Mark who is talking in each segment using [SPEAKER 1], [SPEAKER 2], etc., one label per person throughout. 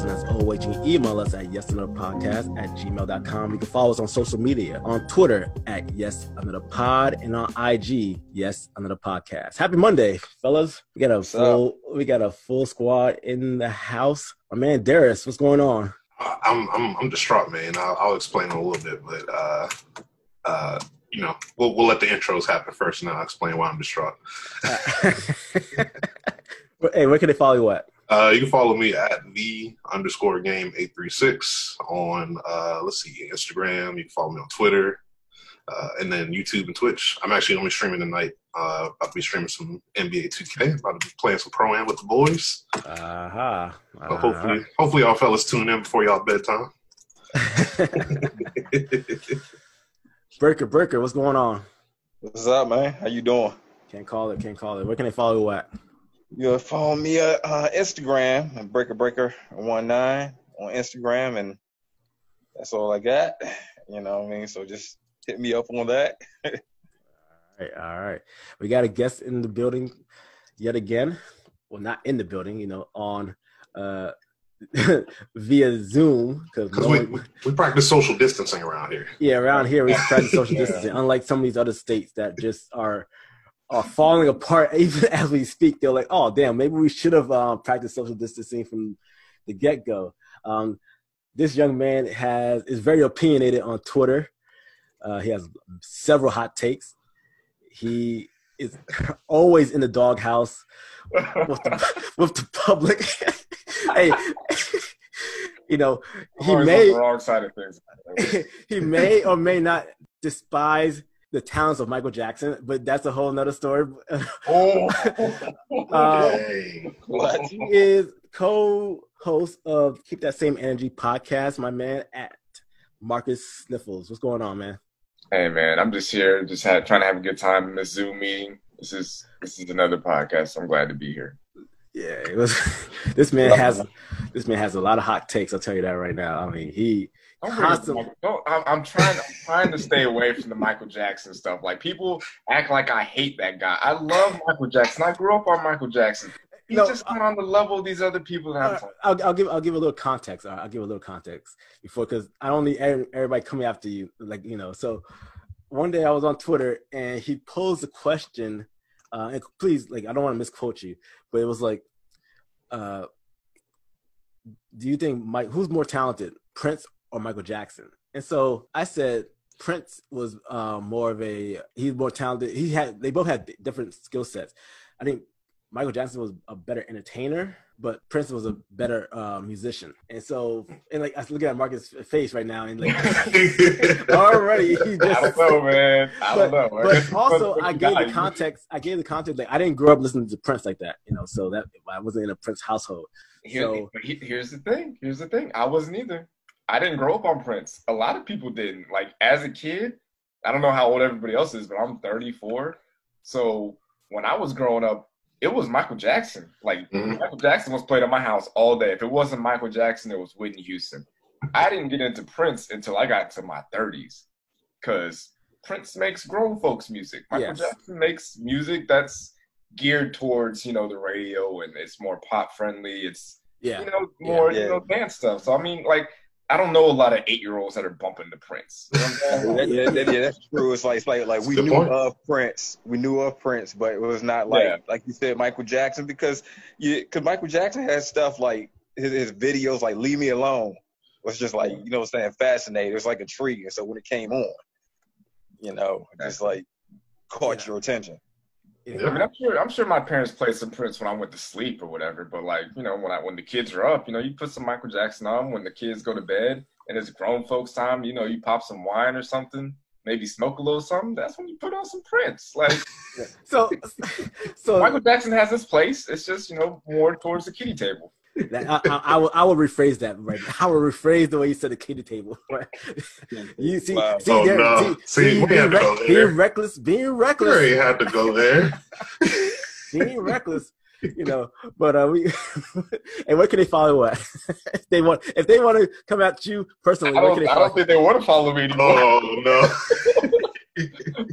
[SPEAKER 1] I'm and as always, you can email us at yesanotherpodcast at gmail.com. You can follow us on social media on Twitter at Yes Another Pod and on IG, Yes Another Podcast. Happy Monday, fellas. We got a
[SPEAKER 2] What's
[SPEAKER 1] full we got a full squad in the house. My man Darius, what's going on?
[SPEAKER 3] I'm I'm I'm distraught, man. I'll, I'll explain in a little bit, but uh, uh, you know, we'll we'll let the intros happen first, and then I'll explain why I'm distraught.
[SPEAKER 1] hey, where can they follow you at?
[SPEAKER 3] Uh, you can follow me at the underscore game eight three six on uh, let's see Instagram. You can follow me on Twitter, uh, and then YouTube and Twitch. I'm actually only streaming tonight. Uh, about to be streaming some NBA 2K. About to be playing some pro am with the boys.
[SPEAKER 1] Uh-huh.
[SPEAKER 3] So hopefully, hopefully, y'all fellas tune in before y'all bedtime.
[SPEAKER 1] Breaker, Breaker, what's going on?
[SPEAKER 2] What's up, man? How you doing?
[SPEAKER 1] Can't call it, can't call it. Where can they follow you at?
[SPEAKER 2] You can follow me at uh, Instagram and Breaker Breaker one nine on Instagram, and that's all I got. You know what I mean? So just hit me up on that.
[SPEAKER 1] All right, all right. We got a guest in the building yet again. Well, not in the building, you know, on uh via Zoom because
[SPEAKER 3] Because we, we we practice social distancing around here.
[SPEAKER 1] yeah, around here we practice social
[SPEAKER 2] Yeah.
[SPEAKER 1] distancing. Unlike some of these other states that just are are falling apart even as we speak. They're like, oh damn, maybe we should have um, practiced social distancing from the get go. Um, this young man has is very opinionated on Twitter. Uh, he has several hot takes. He is always in the doghouse with the, with the public. hey, you know, he may
[SPEAKER 4] wrong side of things.
[SPEAKER 1] he may or may not despise the talents of Michael Jackson, but that's a whole nother story.
[SPEAKER 4] Oh,
[SPEAKER 1] Uh,
[SPEAKER 3] Hey,
[SPEAKER 2] What?
[SPEAKER 1] he is co-host of Keep That Same Energy podcast, my man at Marcus Sniffles. What's going on, man?
[SPEAKER 4] hey man, I'm just here, just had, trying to have a good time in this Zoom meeting. This is this is another podcast. I'm glad to be here.
[SPEAKER 1] Yeah, it was. This man has this man has a lot of hot takes. I'll tell you that right now. I mean, he
[SPEAKER 4] Don't bring up don't, I'm, I'm trying. I'm trying to stay away from the Michael Jackson stuff. Like people act like I hate that guy. I love Michael Jackson. I grew up on Michael Jackson. He's
[SPEAKER 1] No,
[SPEAKER 4] just not on the level of these other people that.
[SPEAKER 1] I'll, I'll give I'll give a little context. Right, I'll give a little context before because I don't need everybody coming after you. Like you know, so one day I was on Twitter and he posed a question. Uh, and please, like I don't want to misquote you, but it was like, uh, "Do you think Mike who's more talented, Prince or Michael Jackson?" And so I said Prince was uh, more of a he's more talented. He had they both had different skill sets. I think Michael Jackson was a better entertainer, but Prince was a better uh, musician. And so, and like I was looking at Marcus' face right now, and like already he just.
[SPEAKER 4] I don't know, man. I don't know.
[SPEAKER 1] but also, I gave the context. I gave the context. Like I didn't grow up listening to Prince like that, you know. So that I wasn't in a Prince household.
[SPEAKER 4] Here,
[SPEAKER 1] So-
[SPEAKER 4] here's the thing. Here's the thing. I wasn't either. I didn't grow up on Prince. A lot of people didn't. Like as a kid, I don't know how old everybody else is, but I'm 34. So when I was growing up, it was Michael Jackson. Like
[SPEAKER 3] Mhm.
[SPEAKER 4] Michael Jackson was played at my house all day. If it wasn't Michael Jackson, it was Whitney Houston. I didn't get into Prince until I got to my 30s, because Prince makes grown folks music. Michael
[SPEAKER 1] Yes.
[SPEAKER 4] Jackson makes music that's geared towards you know the radio and it's more pop friendly. It's
[SPEAKER 1] Yeah,
[SPEAKER 4] you know, more
[SPEAKER 2] Yeah.
[SPEAKER 4] you know dance stuff. So I mean, like, I don't know a lot of eight year olds that are bumping to Prince. You know what I'm saying?
[SPEAKER 2] Yeah, yeah, that- yeah, that's true. It's like it's like like we knew
[SPEAKER 3] point.
[SPEAKER 2] of Prince, we knew of Prince, but it was not like
[SPEAKER 4] Yeah.
[SPEAKER 2] like you said Michael Jackson because you because Michael Jackson has stuff like his, his videos like "Leave Me Alone" was just like you know what I'm saying fascinating. It was like a tree, and so when it came on, you know, it just like caught
[SPEAKER 1] Yeah.
[SPEAKER 2] your attention.
[SPEAKER 4] I mean, I'm sure I'm sure my parents played some Prince when I went to sleep or whatever. But like, you know, when I when the kids are up, you know, you put some Michael Jackson on when the kids go to bed and it's grown folks time. You know, you pop some wine or something, maybe smoke a little something. That's when you put on some Prince. Like
[SPEAKER 1] So, so
[SPEAKER 4] Michael Jackson has his place. It's just you know more towards the kitty table.
[SPEAKER 1] That, I, I, I will I will rephrase that right. I will rephrase the way you said the kitty table. you see,
[SPEAKER 2] Wow.
[SPEAKER 1] see,
[SPEAKER 3] Oh,
[SPEAKER 1] there,
[SPEAKER 3] no.
[SPEAKER 1] see,
[SPEAKER 3] See,
[SPEAKER 1] see being,
[SPEAKER 3] had
[SPEAKER 1] rec- being reckless, being reckless,
[SPEAKER 3] already had to go there.
[SPEAKER 1] being reckless. You know, but uh, we and where can they follow at? if they want, if they want to come at you personally,
[SPEAKER 4] I
[SPEAKER 1] where can
[SPEAKER 4] don't,
[SPEAKER 1] they
[SPEAKER 4] I don't think they want to follow me anymore.
[SPEAKER 3] Oh no.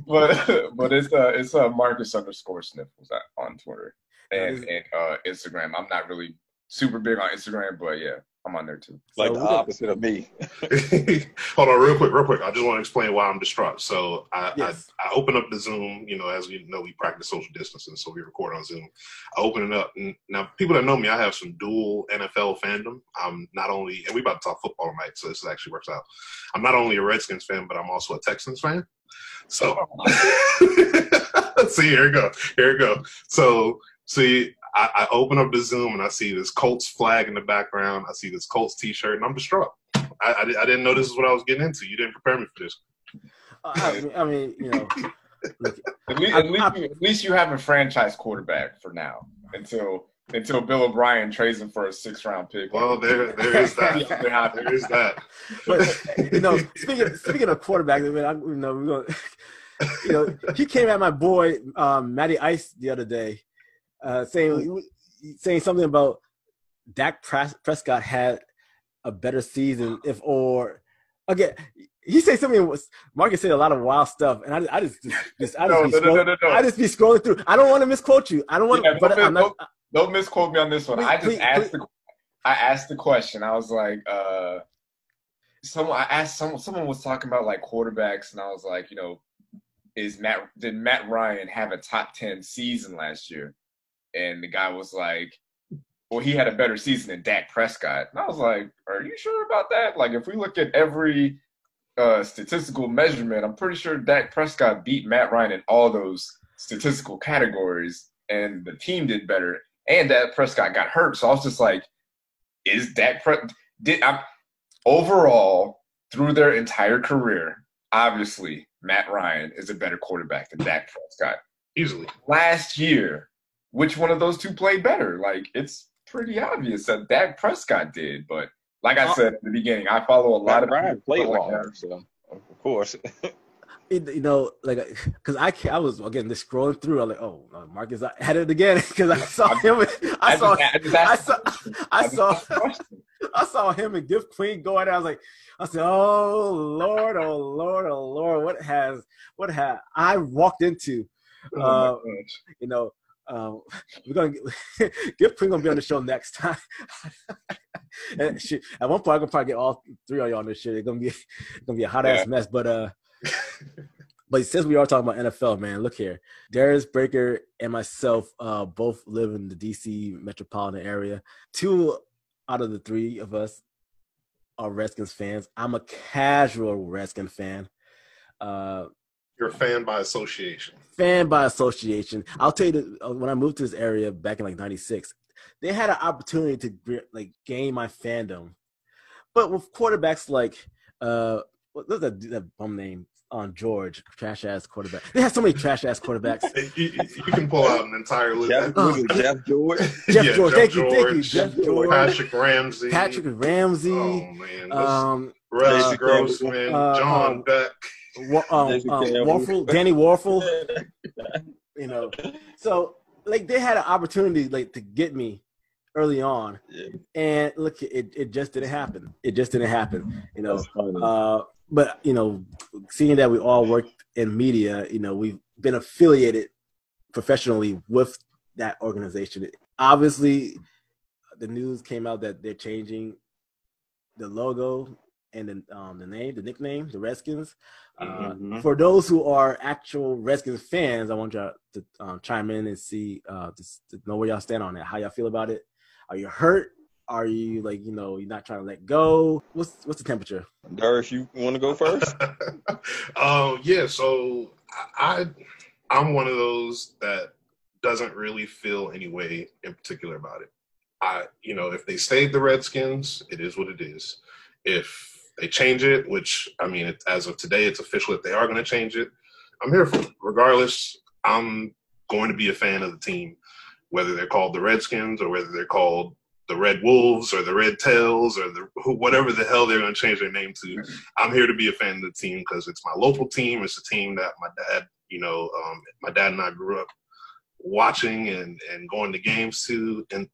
[SPEAKER 4] but but it's uh it's uh Marcus underscore Sniffles on Twitter. and and uh, Instagram. I'm not really super big on Instagram, but yeah, I'm on there too.
[SPEAKER 2] Like
[SPEAKER 1] So
[SPEAKER 2] the
[SPEAKER 1] we got-
[SPEAKER 2] opposite of me.
[SPEAKER 3] Hold on, real quick, real quick. I just want to explain why I'm distraught. So I,
[SPEAKER 1] Yes.
[SPEAKER 3] I, I open up the Zoom. You know, as we know, we practice social distancing, so we record on Zoom. I open it up, and now people that know me, I have some dual NFL fandom. I'm not only, and we about to talk football tonight, so this actually works out. I'm not only a Redskins fan, but I'm also a Texans fan. So, oh, see, here we go, here we go. So, see, I, I open up the Zoom and I see this Colts flag in the background. I see this Colts T-shirt, and I'm distraught. I, I, I didn't know this is what I was getting into. You didn't prepare me for this.
[SPEAKER 1] Uh, I, mean, I mean, you know, look,
[SPEAKER 4] At least, at, least you, at least you have a franchise quarterback for now until until Bill O'Brien trades him for a six round pick.
[SPEAKER 3] Well, there, there is that.
[SPEAKER 4] Yeah.
[SPEAKER 3] there is that.
[SPEAKER 1] but you know, speaking speaking of quarterback, I mean, I, you know, we're going, you know, he came at my boy um, Matty Ice the other day, uh, saying saying something about Dak Pres- Prescott had a better season if or again. He said something was Marcus said a lot of wild stuff, and I, I just, just, I just
[SPEAKER 4] No,
[SPEAKER 1] be
[SPEAKER 4] no, no,
[SPEAKER 1] scroll-
[SPEAKER 4] no, no.
[SPEAKER 1] I just be scrolling through. I don't want to misquote you. I don't want,
[SPEAKER 4] Yeah,
[SPEAKER 1] but
[SPEAKER 4] don't
[SPEAKER 1] I'm not.
[SPEAKER 4] Don't misquote me on this one.
[SPEAKER 1] Please,
[SPEAKER 4] I just
[SPEAKER 1] please,
[SPEAKER 4] asked the I asked the question. I was like, uh someone I asked someone someone was talking about like quarterbacks and I was like, you know, is Matt did Matt Ryan have a top ten season last year? And the guy was like, Well, he had a better season than Dak Prescott. And I was like, Are you sure about that? Like if we look at every uh statistical measurement, I'm pretty sure Dak Prescott beat Matt Ryan in all those statistical categories and the team did better and Dak Prescott got hurt. So I was just like, is Dak Pre- did I'm overall through their entire career, obviously Matt Ryan is a better quarterback than Dak Prescott.
[SPEAKER 3] Easily.
[SPEAKER 4] Last year, which one of those two played better? Like it's pretty obvious that Dak Prescott did, but like I said at the beginning, I follow a lot
[SPEAKER 2] Matt
[SPEAKER 4] of
[SPEAKER 2] Ryan played
[SPEAKER 4] people like
[SPEAKER 2] long, so of course.
[SPEAKER 1] it, you know, like, because I I was again just scrolling through. I'm like, oh, uh, Marcus I had it again because I saw him. I
[SPEAKER 4] I
[SPEAKER 1] saw,
[SPEAKER 4] I just
[SPEAKER 1] I
[SPEAKER 4] asked-
[SPEAKER 1] saw, I saw,
[SPEAKER 4] asked the question.
[SPEAKER 1] I saw him and Gift Queen go at it. I was like, I said, oh Lord, oh Lord, oh Lord, what has, what have I walked into?
[SPEAKER 4] Oh
[SPEAKER 1] Uh, you know, um, we're gonna get, Gift Queen gonna be on the show next time. and she, at one point, I'm gonna probably get all three of y'all on this shit. It's gonna be, it's gonna be a hot ass
[SPEAKER 4] Yeah.
[SPEAKER 1] mess. But uh, but since we are talking about NFL, man, look here, Darius Breaker and myself uh both live in the DC metropolitan area. Two out of the three of us are Redskins fans. I'm a casual Redskin fan. Uh,
[SPEAKER 3] You're a fan by association.
[SPEAKER 1] fan by association. I'll tell you, that, uh, when I moved to this area back in like '96, they had an opportunity to like gain my fandom, but with quarterbacks like uh, what was that, that bum name on George, trash ass quarterback. They had so many trash ass quarterbacks.
[SPEAKER 3] You, you- you can pull out an entire list.
[SPEAKER 2] Jeff, was it Jeff George.
[SPEAKER 1] Jeff
[SPEAKER 3] Yeah,
[SPEAKER 1] George,
[SPEAKER 3] Jeff
[SPEAKER 1] thank you, thank you, Jeff George,
[SPEAKER 3] Patrick Ramsey.
[SPEAKER 1] Patrick Ramsey,
[SPEAKER 3] Oh man.
[SPEAKER 1] Um,
[SPEAKER 3] Rex
[SPEAKER 1] uh,
[SPEAKER 3] Grossman,
[SPEAKER 1] uh,
[SPEAKER 3] John
[SPEAKER 1] um,
[SPEAKER 3] Beck.
[SPEAKER 1] Wa- um, um, Wuerffel, Danny Wuerffel. you know. So like they had an opportunity like to get me early on.
[SPEAKER 2] Yeah.
[SPEAKER 1] and look it, it just didn't happen. It just didn't happen you know. Uh but you know seeing that we all worked in media you know we've been affiliated professionally with that organization. Obviously the news came out that they're changing the logo and the, um, the name the nickname the redskins uh,
[SPEAKER 2] Mhm.
[SPEAKER 1] for those who are actual Redskins fans, I want y'all to um, chime in and see, uh, to, to know where y'all stand on it. How y'all feel about it? Are you hurt? Are you like, you know, you're not trying to let go? What's what's the temperature?
[SPEAKER 2] Darius, you want to go first?
[SPEAKER 3] um, yeah, so I I'm one of those that doesn't really feel any way in particular about it. I you know, if they stayed the Redskins, it is what it is. If they change it, which I mean, it, as of today, it's official that they are going to change it. I'm here for it. Regardless, I'm going to be a fan of the team, whether they're called the Redskins or whether they're called the Red Wolves or the Red Tails or the whatever the hell they're going to change their name to. I'm here to be a fan of the team because it's my local team. It's a team that my dad, you know, um, my dad and I grew up watching and and going to games to, and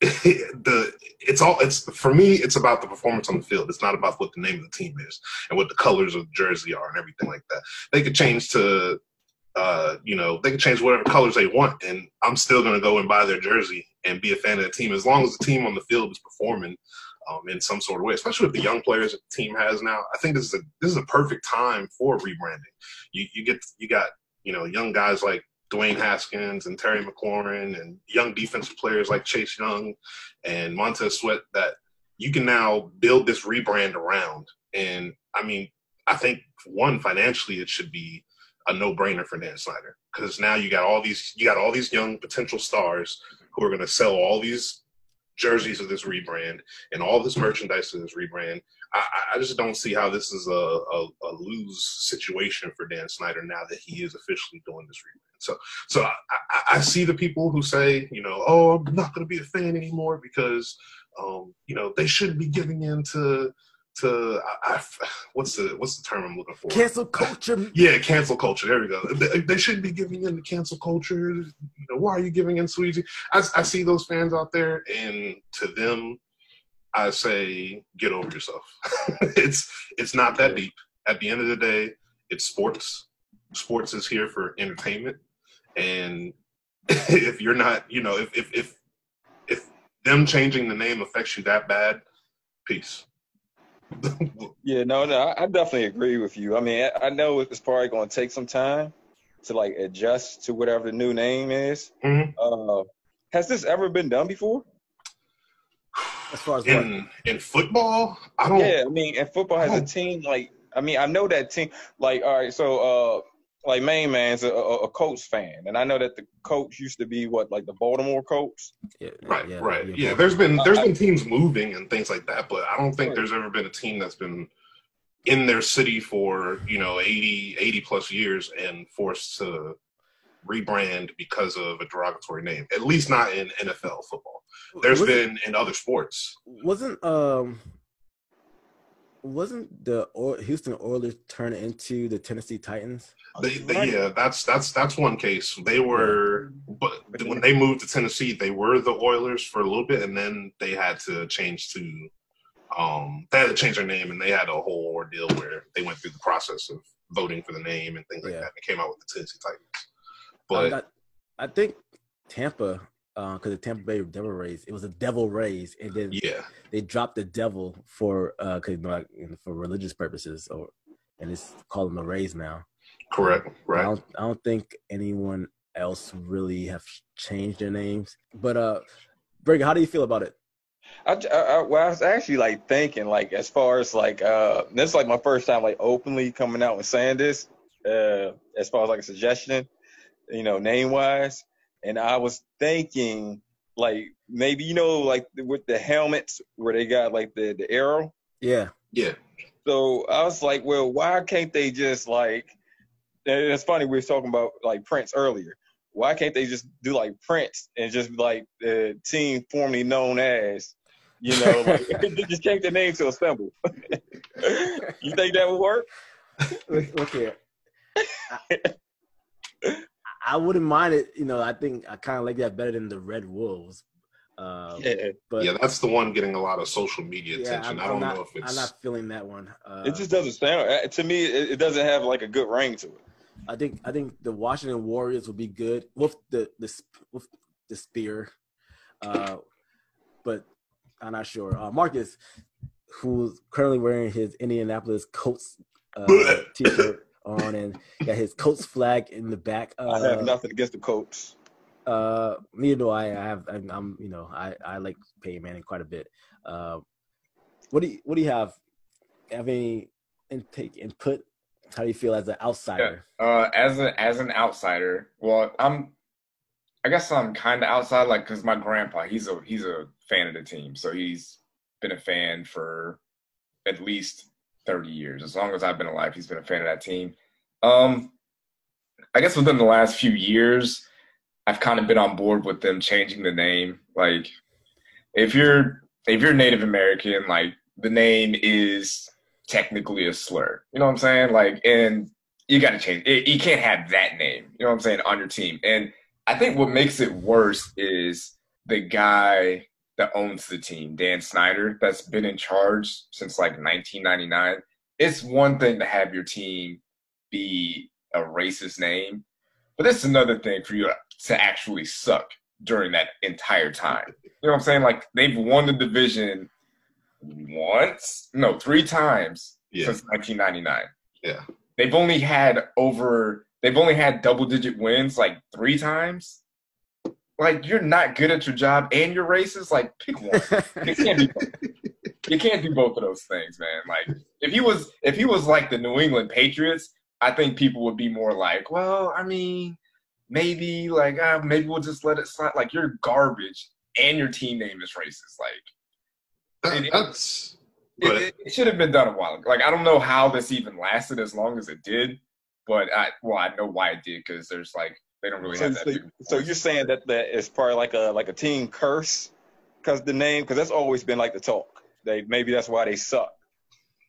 [SPEAKER 3] the it's all it's for me. It's about the performance on the field. It's not about what the name of the team is and what the colors of the jersey are and everything like that. They could change to uh, you know, they could change whatever colors they want, and I'm still going to go and buy their jersey and be a fan of the team as long as the team on the field is performing um, in some sort of way, especially with the young players that the team has now. I think this is a this is a perfect time for rebranding. You you get you got you know young guys like Dwayne Haskins and Terry McLaurin and young defensive players like Chase Young and Montez Sweat that you can now build this rebrand around. And I mean, I think one financially it should be a no-brainer for Dan Snyder because now you got all these you got all these young potential stars who are going to sell all these jerseys of this rebrand and all this merchandise of this rebrand. I, I just don't see how this is a, a, a, lose situation for Dan Snyder now that he is officially doing this rebrand. So, so I, I see the people who say, you know, oh, I'm not going to be a fan anymore because, um, you know, they shouldn't be giving in to to I, I, what's the what's the term I'm looking for?
[SPEAKER 1] Cancel culture.
[SPEAKER 3] yeah, cancel culture. There we go. They, they, shouldn't be giving in to cancel culture. You know, why are you giving in so easy? I, I see those fans out there, and to them, I say, get over yourself. it's it's not that deep. At the end of the day, it's sports. Sports is here for entertainment, and if you're not, you know, if if if if them changing the name affects you that bad, peace
[SPEAKER 2] yeah, no, no, I definitely agree with you. I mean, I know it's probably going to take some time to like adjust to whatever the new name is.
[SPEAKER 3] Mm-hmm.
[SPEAKER 2] Uh, has this ever been done before?
[SPEAKER 1] As far as
[SPEAKER 3] in
[SPEAKER 1] what?
[SPEAKER 3] in football, I don't.
[SPEAKER 2] Yeah, I mean, and football has a team like. I mean, I know that team. Like, all right, so uh, like main man's a, a, Colts fan, and I know that the Colts used to be what like the Baltimore Colts.
[SPEAKER 3] Yeah, right, yeah, right. Yeah, yeah, there's been there's been teams moving and things like that, but I don't think there's ever been a team that's been in their city for you know 80 80 plus years and forced to rebrand because of a derogatory name. At least not in NFL football. There's was been in other sports.
[SPEAKER 1] Wasn't um wasn't the Houston Oilers turn into the Tennessee Titans?
[SPEAKER 3] They, they, yeah, that's that's that's one case. They were, but when they moved to Tennessee, they were the Oilers for a little bit, and then they had to change to, um, they had to change their name, and they had a whole ordeal where they went through the process of voting for the name and things like yeah. that. And came out with the Tennessee Titans. But
[SPEAKER 1] I think Tampa because uh, the Tampa Bay Devil Rays. It was a Devil Rays, and then
[SPEAKER 3] yeah,
[SPEAKER 1] they dropped the Devil for uh, cause, you know, like, for religious purposes, or and it's called them the Rays now.
[SPEAKER 3] Correct. Right. I
[SPEAKER 1] don't, I don't think anyone else really have changed their names. But uh, Greg, how do you feel about it?
[SPEAKER 2] I, I, well, I was actually like thinking, like as far as like uh, this is like my first time like openly coming out and saying this. Uh, as far as like a suggestion, you know, name wise and I was thinking like maybe you know like with the helmets where they got like the the arrow.
[SPEAKER 1] Yeah.
[SPEAKER 3] Yeah.
[SPEAKER 2] So I was like, well, why can't they just like? And it's funny we were talking about like Prince earlier. Why can't they just do like Prince and just like the team formerly known as, you know, like, just change the name to a symbol? you think that would work?
[SPEAKER 1] Look, look here. I wouldn't mind it. You know, I think I kind of like that better than the Red Wolves.
[SPEAKER 2] Uh, yeah,
[SPEAKER 3] but yeah, that's the one getting a lot of social media yeah, attention. I'm, I do not know if it's.
[SPEAKER 1] I'm not feeling that one. Uh,
[SPEAKER 2] it just doesn't sound uh, to me. It, it, doesn't have like a good ring to it.
[SPEAKER 1] I think I think the Washington Warriors would be good with the the with the spear, uh, but I'm not sure. Uh, Marcus, who's currently wearing his Indianapolis Colts uh, t-shirt on and got his Colts flag in the back.
[SPEAKER 2] Uh, I have uh, nothing against the Colts.
[SPEAKER 1] Uh, neither do I. I have. I'm. You know, I I like Peyton Manning quite a bit. Uh, what do you What do you have? Have any intake input? How do you feel as an outsider?
[SPEAKER 4] Yeah. Uh, as a as an outsider, well, I'm. I guess I'm kind of outside, like, cause my grandpa, he's a he's a fan of the team, so he's been a fan for at least 30 years. As long as I've been alive, he's been a fan of that team. Um, I guess within the last few years, I've kind of been on board with them changing the name. Like, if you're if you're Native American, like the name is technically a slur. You know what I'm saying? Like, and you got to change. It, you can't have that name. You know what I'm saying on your team. And I think what makes it worse is the guy that owns the team, Dan Snyder, that's been in charge since like 1999. It's one thing to have your team be a racist name, But that's another thing for you to actually suck during that entire time. You know what I'm saying? Like they've won the division once, no, three times
[SPEAKER 3] Yeah.
[SPEAKER 4] since 1999.
[SPEAKER 3] Yeah.
[SPEAKER 4] They've only had over. They've only had double digit wins like three times. Like you're not good at your job and you're racist. Like pick one. You can't do both. You can't do both of those things, man. Like if he was if he was like the New England Patriots, I think people would be more like, well, I mean, maybe like uh, maybe we'll just let it slide. Like you're garbage and your team name is racist. Like
[SPEAKER 3] That-
[SPEAKER 4] It-
[SPEAKER 3] that's
[SPEAKER 4] it, it, it should have been done a while ago. Like I don't know how this even lasted as long as it did, but I well I know why it did because there's like they don't really
[SPEAKER 2] So,
[SPEAKER 4] have that.
[SPEAKER 2] so, so you're saying that that is probably like a like a team curse because the name because that's always been like the talk. They maybe that's why they suck.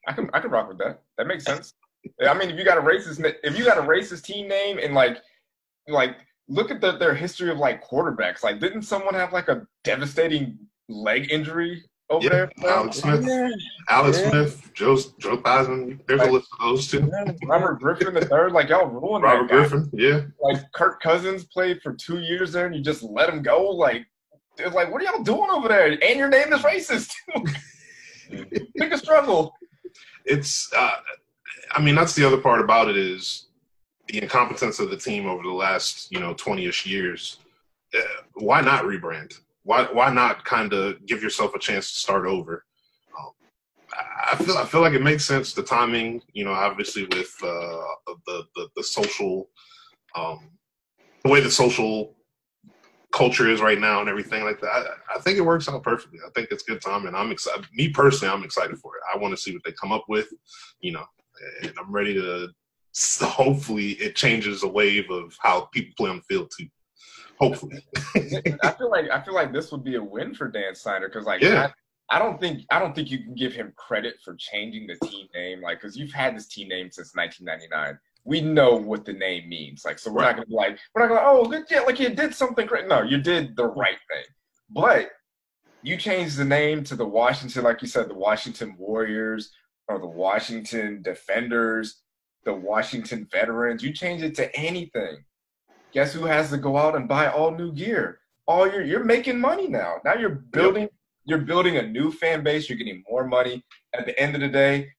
[SPEAKER 4] I can I can rock with that. That makes sense. I mean, if you got a racist if you got a racist team name and like like look at the, their history of like quarterbacks. Like, didn't someone have like a devastating leg injury over
[SPEAKER 3] Yeah,
[SPEAKER 4] there?
[SPEAKER 3] Alex Smith.
[SPEAKER 2] Yeah.
[SPEAKER 3] Alex
[SPEAKER 2] Yeah.
[SPEAKER 3] Smith, Joe Joe Theismann. There's a list of those two.
[SPEAKER 4] Robert Griffin the third. Like y'all ruined
[SPEAKER 3] Robert
[SPEAKER 4] that guy.
[SPEAKER 3] Griffin, yeah.
[SPEAKER 4] Like Kirk Cousins played for two years there, and you just let him go. Like it's like, what are y'all doing over there? And your name is racist. Pick a struggle.
[SPEAKER 3] It's uh, I mean that's the other part about it is the incompetence of the team over the last you know 20ish years. Uh, why not rebrand? Why why not kind of give yourself a chance to start over? Um, I feel I feel like it makes sense. The timing, you know, obviously with uh, the, the the social, um, the way the social culture is right now and everything like that. I, I think it works out perfectly. I think it's good time, and I'm excited. Me personally, I'm excited for it. I want to see what they come up with, you know, and I'm ready to. So hopefully, it changes a wave of how people play on the field too. Hopefully,
[SPEAKER 4] I feel like I feel like this would be a win for Dan Snyder because like
[SPEAKER 3] Yeah.
[SPEAKER 4] I, I don't think I don't think you can give him credit for changing the team name like because you've had this team name since 1999. We know what the name means. Like so we're not gonna be like we're not gonna oh good yeah like you did something great. No, you did the right thing. But you changed the name to the Washington like you said the Washington Warriors or the Washington Defenders, the Washington Veterans. You change it to anything guess who has to go out and buy all new gear? All you're you're making money now. Now you're building you're building a new fan base. You're getting more money. At the end of the day,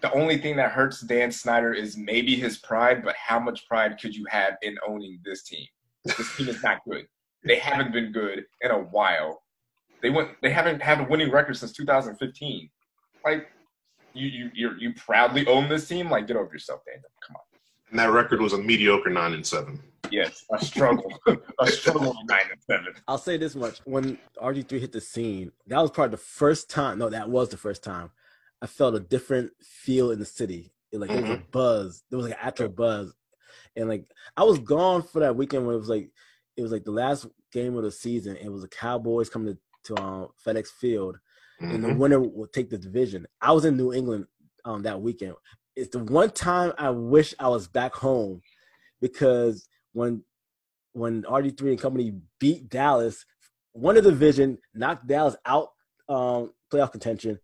[SPEAKER 4] the only thing that hurts Dan Snyder is maybe his pride. But how much pride could you have in owning this team? This team is not good. They haven't been good in a while. They went. They haven't had a winning record since 2015. Like you you you you proudly own this team. Like get over yourself, Daniel. Come on.
[SPEAKER 3] and that record was a mediocre nine and seven.
[SPEAKER 4] Yes, I struggle. a struggle of nine and seven.
[SPEAKER 1] I'll say this much: when RG3 hit the scene, that was probably the first time. No, that was the first time I felt a different feel in the city. It, like there was a buzz. There was like an actual buzz, and like I was gone for that weekend when it was like it was like the last game of the season. It was the Cowboys coming to, to um, FedEx Field, and the
[SPEAKER 3] Mhm.
[SPEAKER 1] winner will take the division. I was in New England um, that weekend. It's the one time I wish I was back home because when when RG3 and company beat Dallas, won the division, knocked Dallas out um, playoff contention.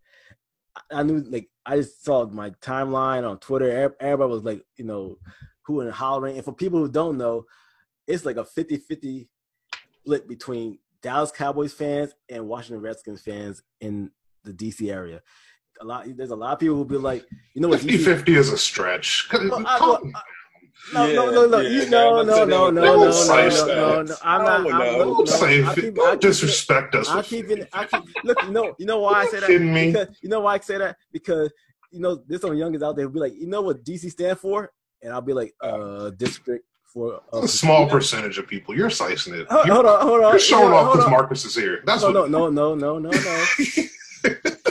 [SPEAKER 1] I- I knew like I just saw my timeline on Twitter. Everybody was like, you know, who and hollering. And for people who don't know, it's like a 50-50 split between Dallas Cowboys fans and Washington Redskins fans in the DC area. A lot there's a lot of people who be like, you know what
[SPEAKER 3] 50 50 is a stretch.
[SPEAKER 1] no, I, no, no, no, no, no,
[SPEAKER 2] Yeah,
[SPEAKER 1] you no, no, no, no, no, no, no, no, no. I'm not. I'm,
[SPEAKER 3] Don't
[SPEAKER 1] look, no,
[SPEAKER 3] say
[SPEAKER 1] I keep,
[SPEAKER 3] don't
[SPEAKER 1] keep,
[SPEAKER 3] disrespect us.
[SPEAKER 1] I keep
[SPEAKER 3] 50.
[SPEAKER 1] it. I keep look. You know. You know why I say that?
[SPEAKER 3] Kidding me?
[SPEAKER 1] Because you know why I say that? Because you know there's some youngins out there who be like, you know what DC stand for, and I'll be like, uh, district for. Uh,
[SPEAKER 3] It's a small percentage of people. You're slicing it.
[SPEAKER 1] Hold,
[SPEAKER 3] You're,
[SPEAKER 1] hold on, hold on.
[SPEAKER 3] you're showing
[SPEAKER 1] hold
[SPEAKER 3] off because Marcus is here. That's
[SPEAKER 1] No,
[SPEAKER 3] what.
[SPEAKER 1] no, no, no, no, no, no.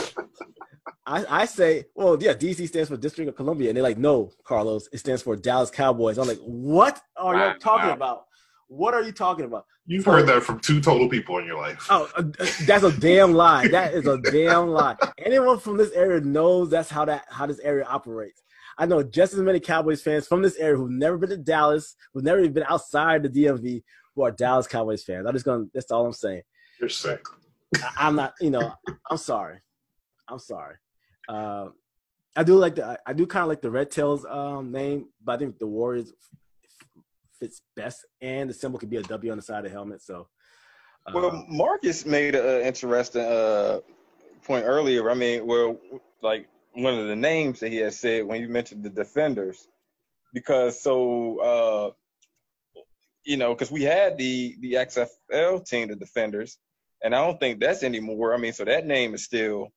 [SPEAKER 1] I, I say, well, yeah, DC stands for District of Columbia, and they're like, no, Carlos, it stands for Dallas Cowboys. I'm like, what are
[SPEAKER 4] Wow,
[SPEAKER 1] you talking
[SPEAKER 4] wow.
[SPEAKER 1] about? What are you talking about?
[SPEAKER 3] You've heard that from two total people in your life.
[SPEAKER 1] Oh, uh, uh, that's a damn lie. That is a damn lie. Anyone from this area knows that's how that how this area operates. I know just as many Cowboys fans from this area who've never been to Dallas, who've never even been outside the DMV, who are Dallas Cowboys fans. I'm just gonna. That's all I'm saying.
[SPEAKER 3] You're sick.
[SPEAKER 1] I, I'm not. You know, I'm sorry. I'm sorry. Uh, I do like the. I do kind of like the Red Tails um, name, but I think the Warriors fits best, and the symbol could be a W on the side of the helmet. So,
[SPEAKER 2] uh, well, Marcus made an interesting uh, point earlier. I mean, well, like one of the names that he had said when you mentioned the defenders, because so uh, you know, because we had the the XFL team, the defenders, and I don't think that's anymore. I mean, so that name is still.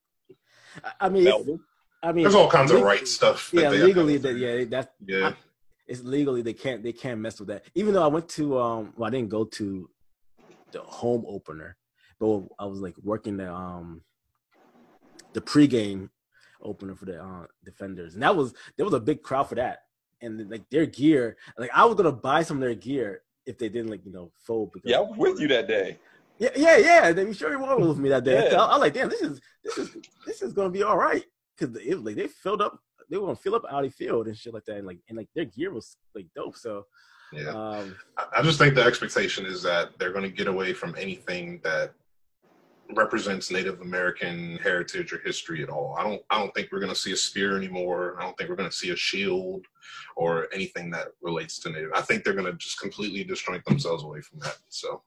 [SPEAKER 1] I mean, I mean,
[SPEAKER 3] there's all kinds of right stuff.
[SPEAKER 1] yeah, legally, that yeah, that's yeah. I, it's legally they can't they can't mess with that. Even though I went to um, well, I didn't go to the home opener, but I was like working the um the pregame opener for the uh, defenders, and that was there was a big crowd for that, and like their gear, like I was gonna buy some of their gear if they didn't like you know fold.
[SPEAKER 2] Because yeah, I was with you that day.
[SPEAKER 1] Yeah, yeah, yeah. They sure you were with me that day. Yeah. I, I like, damn, this is this is this is gonna be all right because like they filled up, they were gonna fill up Audi Field and shit like that, and like and like their gear was like dope. So
[SPEAKER 3] yeah, um, I just think the expectation is that they're gonna get away from anything that represents Native American heritage or history at all. I don't I don't think we're going to see a spear anymore. I don't think we're going to see a shield or anything that relates to Native. I think they're going to just completely disjoint themselves away from that. So,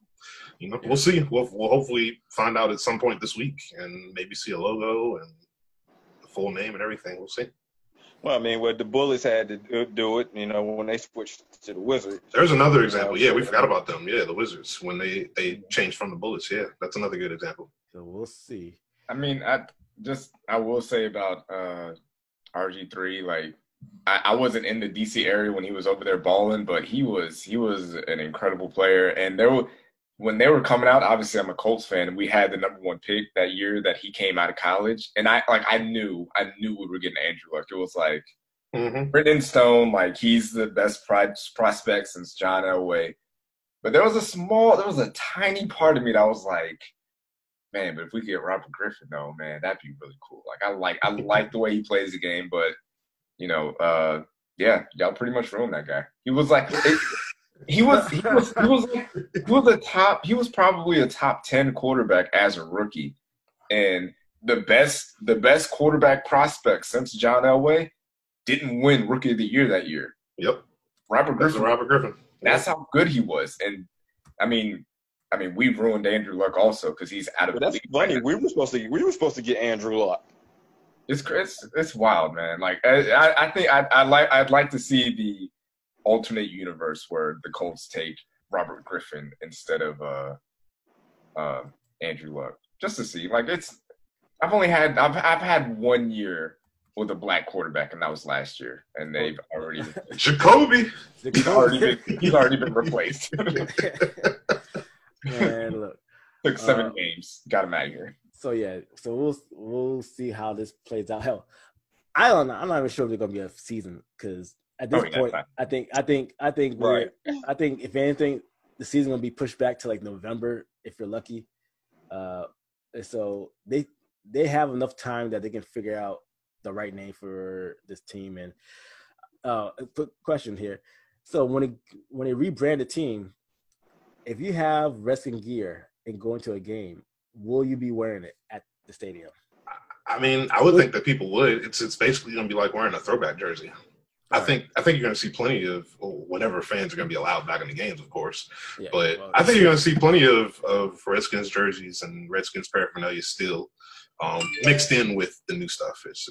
[SPEAKER 3] you know, we'll see. We'll we'll hopefully find out at some point this week and maybe see a logo and the full name and everything. We'll see.
[SPEAKER 2] Well, I mean, what the Bullets had to do it, you know, when they switched to the Wizards.
[SPEAKER 3] There's another example. Yeah, we forgot about them. Yeah, the Wizards when they they changed from the Bullets. Yeah, that's another good example.
[SPEAKER 1] So we'll see.
[SPEAKER 4] I mean, I just I will say about uh RG3, like I, I wasn't in the DC area when he was over there balling, but he was he was an incredible player, and there were when they were coming out, obviously I'm a Colts fan, and we had the number one pick that year that he came out of college, and I like I knew I knew we were getting Andrew Luck. It was like mm-hmm. written in stone, like he's the best prospect since John Elway. But there was a small, there was a tiny part of me that was like, man, but if we get Robert Griffin though, man, that'd be really cool. Like I like I like the way he plays the game, but you know, uh, yeah, y'all pretty much ruined that guy. He was like. It, he was he was he was he was a top he was probably a top ten quarterback as a rookie, and the best the best quarterback prospect since John Elway didn't win Rookie of the Year that year.
[SPEAKER 3] Yep,
[SPEAKER 4] Robert Griffin.
[SPEAKER 3] Robert Griffin.
[SPEAKER 4] That's how good he was, and I mean, I mean, we ruined Andrew Luck also because he's out of.
[SPEAKER 2] But that's funny. We were supposed to we were supposed to get Andrew Luck.
[SPEAKER 4] It's it's it's wild, man. Like I I think I I like I'd like to see the alternate universe where the Colts take Robert Griffin instead of uh, uh, Andrew Luck, just to see. Like it's, I've only had I've I've had one year with a black quarterback, and that was last year, and they've already
[SPEAKER 3] Jacoby.
[SPEAKER 4] He's already been, he's already been replaced.
[SPEAKER 1] Man, look,
[SPEAKER 4] took seven uh, games, got him out of here.
[SPEAKER 1] So yeah, so we'll we'll see how this plays out. Hell, I don't know. I'm not even sure if there's gonna be a season because at this oh, point, I think I think I think right. I think if anything, the season will be pushed back to like November if you're lucky. Uh, so they they have enough time that they can figure out the right name for this team. And uh, quick question here: so when it when they rebrand the team, if you have wrestling gear and go into a game, will you be wearing it at the stadium?
[SPEAKER 3] I mean, I would think that people would. It's it's basically going to be like wearing a throwback jersey. I think I think you're going to see plenty of whenever fans are going to be allowed back in the games, of course. Yeah, but well, I think you're going to see plenty of of Redskins jerseys and Redskins paraphernalia still um, mixed in with the new stuff. It's,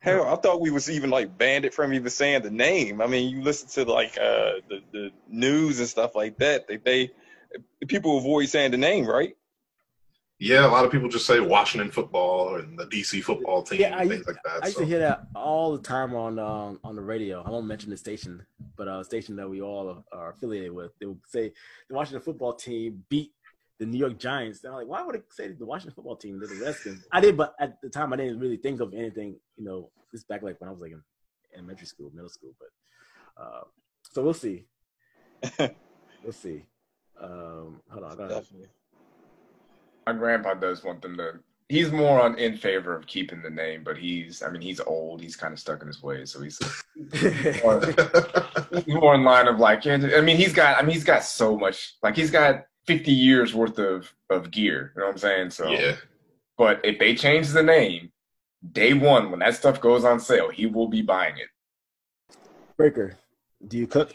[SPEAKER 2] Hell, I thought we was even like banned it from even saying the name. I mean, you listen to like uh, the the news and stuff like that. They they people avoid saying the name, right?
[SPEAKER 3] Yeah, a lot of people just say Washington football and the DC football team yeah, I, things like that.
[SPEAKER 1] I used so. to hear that all the time on um, on the radio. I won't mention the station, but a station that we all are affiliated with. They would say the Washington football team beat the New York Giants. And I'm like, why would it say the Washington football team did the Redskins? I did, but at the time I didn't really think of anything. You know, this back like when I was like in elementary school, middle school. But uh, so we'll see. we'll see. Um, hold on, I gotta. Definitely
[SPEAKER 4] my grandpa does want them to. He's more on in favor of keeping the name, but he's. I mean, he's old. He's kind of stuck in his ways, so he's more, more in line of like. I mean, he's got. I mean, he's got so much. Like he's got fifty years worth of of gear. You know what I'm saying? So
[SPEAKER 3] yeah.
[SPEAKER 4] But if they change the name, day one when that stuff goes on sale, he will be buying it.
[SPEAKER 1] Breaker, do you cook?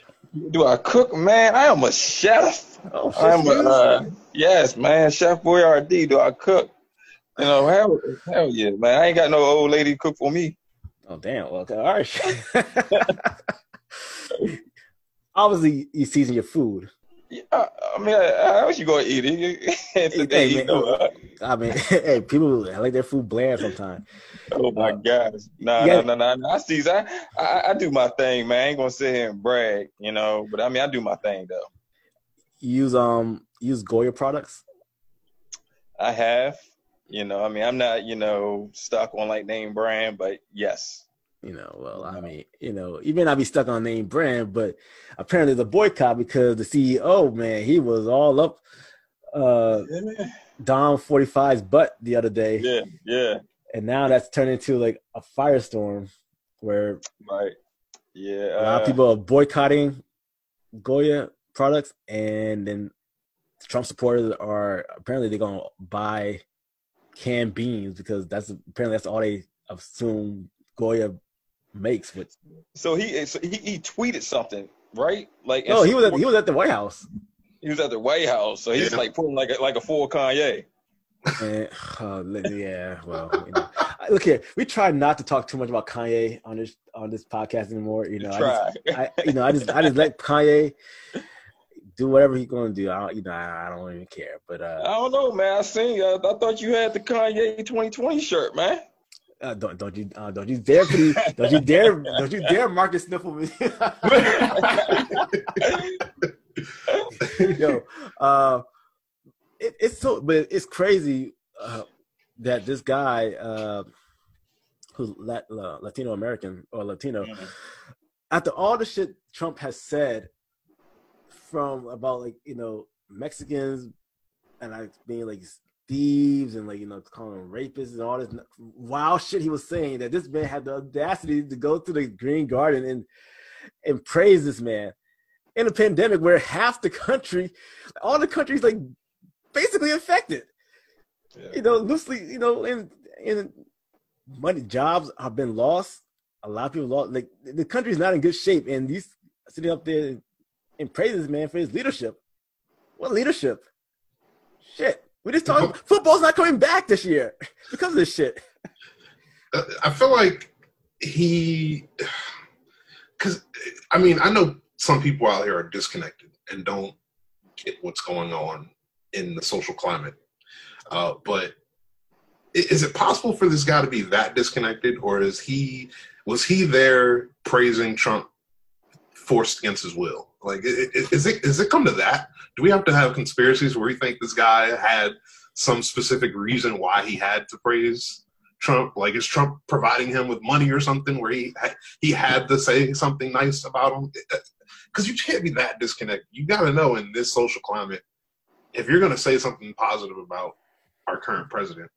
[SPEAKER 2] Do I cook, man? I am a chef.
[SPEAKER 1] Oh,
[SPEAKER 2] I'm a, uh, yes, man, Chef Boyardee. Do I cook? You know, hell, hell yeah, man. I ain't got no old lady cook for me.
[SPEAKER 1] oh damn. Well, all right. Obviously, you season your food.
[SPEAKER 2] Yeah, I, I mean, how else you gonna eat it? Today,
[SPEAKER 1] Hey,
[SPEAKER 2] you know, uh,
[SPEAKER 1] I mean, hey, people like their food bland sometimes.
[SPEAKER 2] oh my
[SPEAKER 1] Uh,
[SPEAKER 2] gosh, nah,
[SPEAKER 1] yeah.
[SPEAKER 2] nah, nah, nah, nah. I see, I, I, I do my thing, man. I ain't gonna sit here and brag, you know, but I mean, I do my thing though.
[SPEAKER 1] Use um use Goya products.
[SPEAKER 2] I have, you know, I mean, I'm not, you know, stuck on like name brand, but yes,
[SPEAKER 1] You know, well, I mean, you know, you may not be stuck on name brand, but apparently the boycott because the CEO, man, he was all up uh Dom 45's butt the other day.
[SPEAKER 2] yeah, yeah,
[SPEAKER 1] And now that's turned into like a firestorm where
[SPEAKER 2] right, yeah.
[SPEAKER 1] a lot of
[SPEAKER 2] uh,
[SPEAKER 1] people are boycotting Goya products and then Trump supporters are apparently they're gonna buy canned beans because that's apparently that's all they assume Goya makes with
[SPEAKER 2] So he, so he, he tweeted something, right? Like,
[SPEAKER 1] No, he was at he was at the White House.
[SPEAKER 2] he was at the White House, so he's
[SPEAKER 3] Yeah.
[SPEAKER 2] like pulling like a, like a full Kanye.
[SPEAKER 1] And, uh, yeah, well, you know. Look here. We try not to talk too much about Kanye on this on this podcast anymore. You know, I
[SPEAKER 2] Try.
[SPEAKER 1] just, I, you know, I just I just let Kanye do whatever he's gonna do. I don't, you know, I, I don't even care. But
[SPEAKER 2] I
[SPEAKER 1] uh,
[SPEAKER 2] don't know, man. I seen. Uh, I thought you had the Kanye 2020 shirt, man.
[SPEAKER 1] Uh don't don't you uh, don't you dare put don't you dare don't you dare Marcus Sniffle me. Yo, uh, it, it's so, but it's crazy uh, that this guy, uh, who's Lat- uh, Latino American or Latino, after all the shit Trump has said from about like you know Mexicans and I being like thieves and like you know calling them rapists and all this wild shit he was saying that this man had the audacity to go to the Green Garden and and praise this man in a pandemic where half the country, all the countries like basically affected. You know, loosely, you know, and and money jobs have been lost. A lot of people lost. Like the country's not in good shape, and these sitting up there and praise this man for his leadership. What leadership? Shit. We just talking football's not coming back this year because of this shit.
[SPEAKER 3] Uh, I feel like he, because I mean, I know some people out here are disconnected and don't get what's going on in the social climate. Uh, but is it possible for this guy to be that disconnected, or is he was he there praising Trump forced against his will? Like, is it is it come to that? Do we have to have conspiracies where we think this guy had some specific reason why he had to praise Trump? Like, is Trump providing him with money or something where he he had to say something nice about him? Because you can't be that disconnected. You got to know in this social climate, if you're going to say something positive about our current president,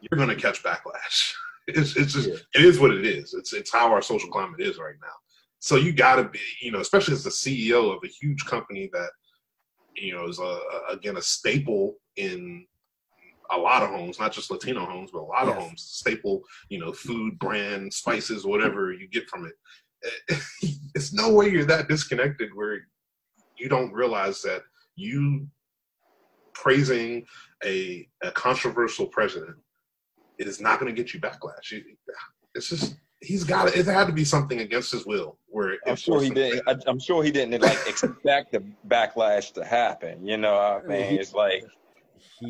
[SPEAKER 3] you're going to catch backlash. It's it's just
[SPEAKER 2] Yeah.
[SPEAKER 3] it is what it is. It's it's how our social climate is right now. So you got to be, you know, especially as the CEO of a huge company that, you know, is a, a- again a staple in a lot of homes, not just Latino homes, but a lot of homes. Staple, you know, food, brand, spices, whatever you get from it. It's no way you're that disconnected where you don't realize that you praising a a controversial president is not going to get you backlash. It's just he's got it. It had to be something against his will. Where
[SPEAKER 2] I'm sure he didn't. I, I'm sure he didn't like expect the backlash to happen. You know, I mean, it's like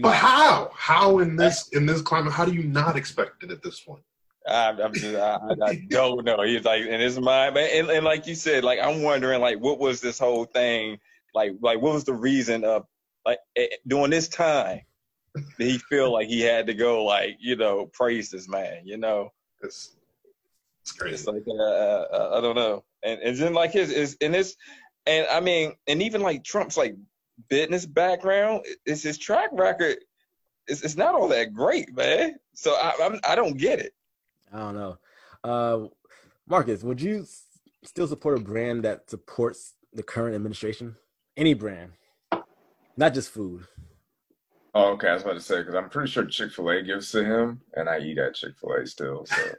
[SPEAKER 3] But how? How in this in this climate? How do you not expect it at this point?
[SPEAKER 2] I'm, I'm just, I, I- I don't know. He's like in his mind, man, and, and like you said, like I'm wondering, like what was this whole thing? Like, like what was the reason of like eh, during this time did he feel like he had to go, like you know, praise this man? You know,
[SPEAKER 3] It's it's
[SPEAKER 2] it's
[SPEAKER 3] crazy.
[SPEAKER 2] like uh, uh, I don't know, and and then like his is and his, and I mean, and even like Trump's like business background, is his track record. It's, it's not all that great, man. So I I'm, I don't get it.
[SPEAKER 1] I don't know. Uh, Marcus, would you s- still support a brand that supports the current administration? Any brand, not just food.
[SPEAKER 4] Oh, okay. I was about to say because I'm pretty sure Chick Fil A gives to him, and I eat at Chick Fil A still. So
[SPEAKER 1] Uh,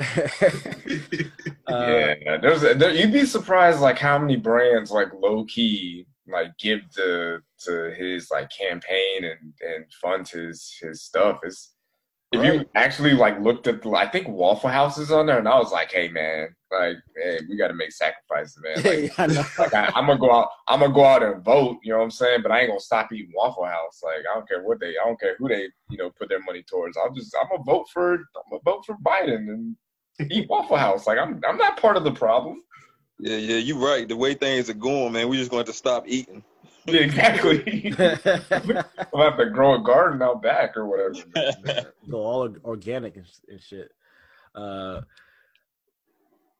[SPEAKER 1] Uh,
[SPEAKER 4] yeah, there's there, you'd be surprised like how many brands like low key like give to to his like campaign and and fund his his stuff. It's if you actually like looked at the, I think Waffle House is on there, and I was like, hey man, like hey, we got to make sacrifices, man. Like,
[SPEAKER 1] yeah, I
[SPEAKER 4] like I, I'm gonna go out, I'm gonna go out and vote. You know what I'm saying? But I ain't gonna stop eating Waffle House. Like I don't care what they, I don't care who they, you know, put their money towards. I'll just, I'm gonna vote for, I'm gonna vote for Biden and eat Waffle House. Like I'm, I'm not part of the problem.
[SPEAKER 2] Yeah, yeah, you're right. The way things are going, man, we're just going to stop eating.
[SPEAKER 4] Yeah, exactly. I'll have to grow a garden out back or whatever.
[SPEAKER 1] Go all organic and, and shit. Uh,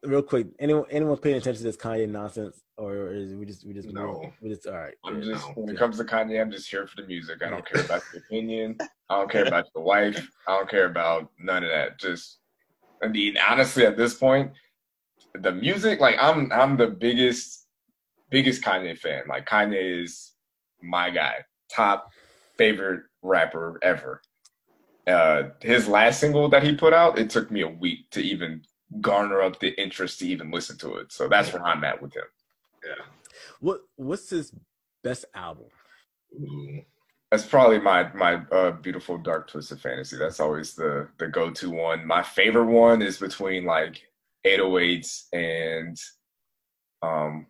[SPEAKER 1] real quick, anyone anyone paying attention to this Kanye nonsense, or is we just we just
[SPEAKER 3] No.
[SPEAKER 1] we just all right?
[SPEAKER 4] I'm
[SPEAKER 1] yeah.
[SPEAKER 4] just when it comes to Kanye, I'm just here for the music. I don't care about the opinion. I don't care about the wife. I don't care about none of that. Just I mean, honestly, at this point, the music, like I'm I'm the biggest biggest Kanye fan. Like Kanye is my guy. Top favorite rapper ever. Uh his last single that he put out, it took me a week to even garner up the interest to even listen to it. So that's where I'm at with him. Yeah.
[SPEAKER 1] What what's his best album?
[SPEAKER 3] Ooh.
[SPEAKER 4] That's probably my my uh, beautiful dark twisted fantasy. That's always the the go to one. My favorite one is between like 808s and um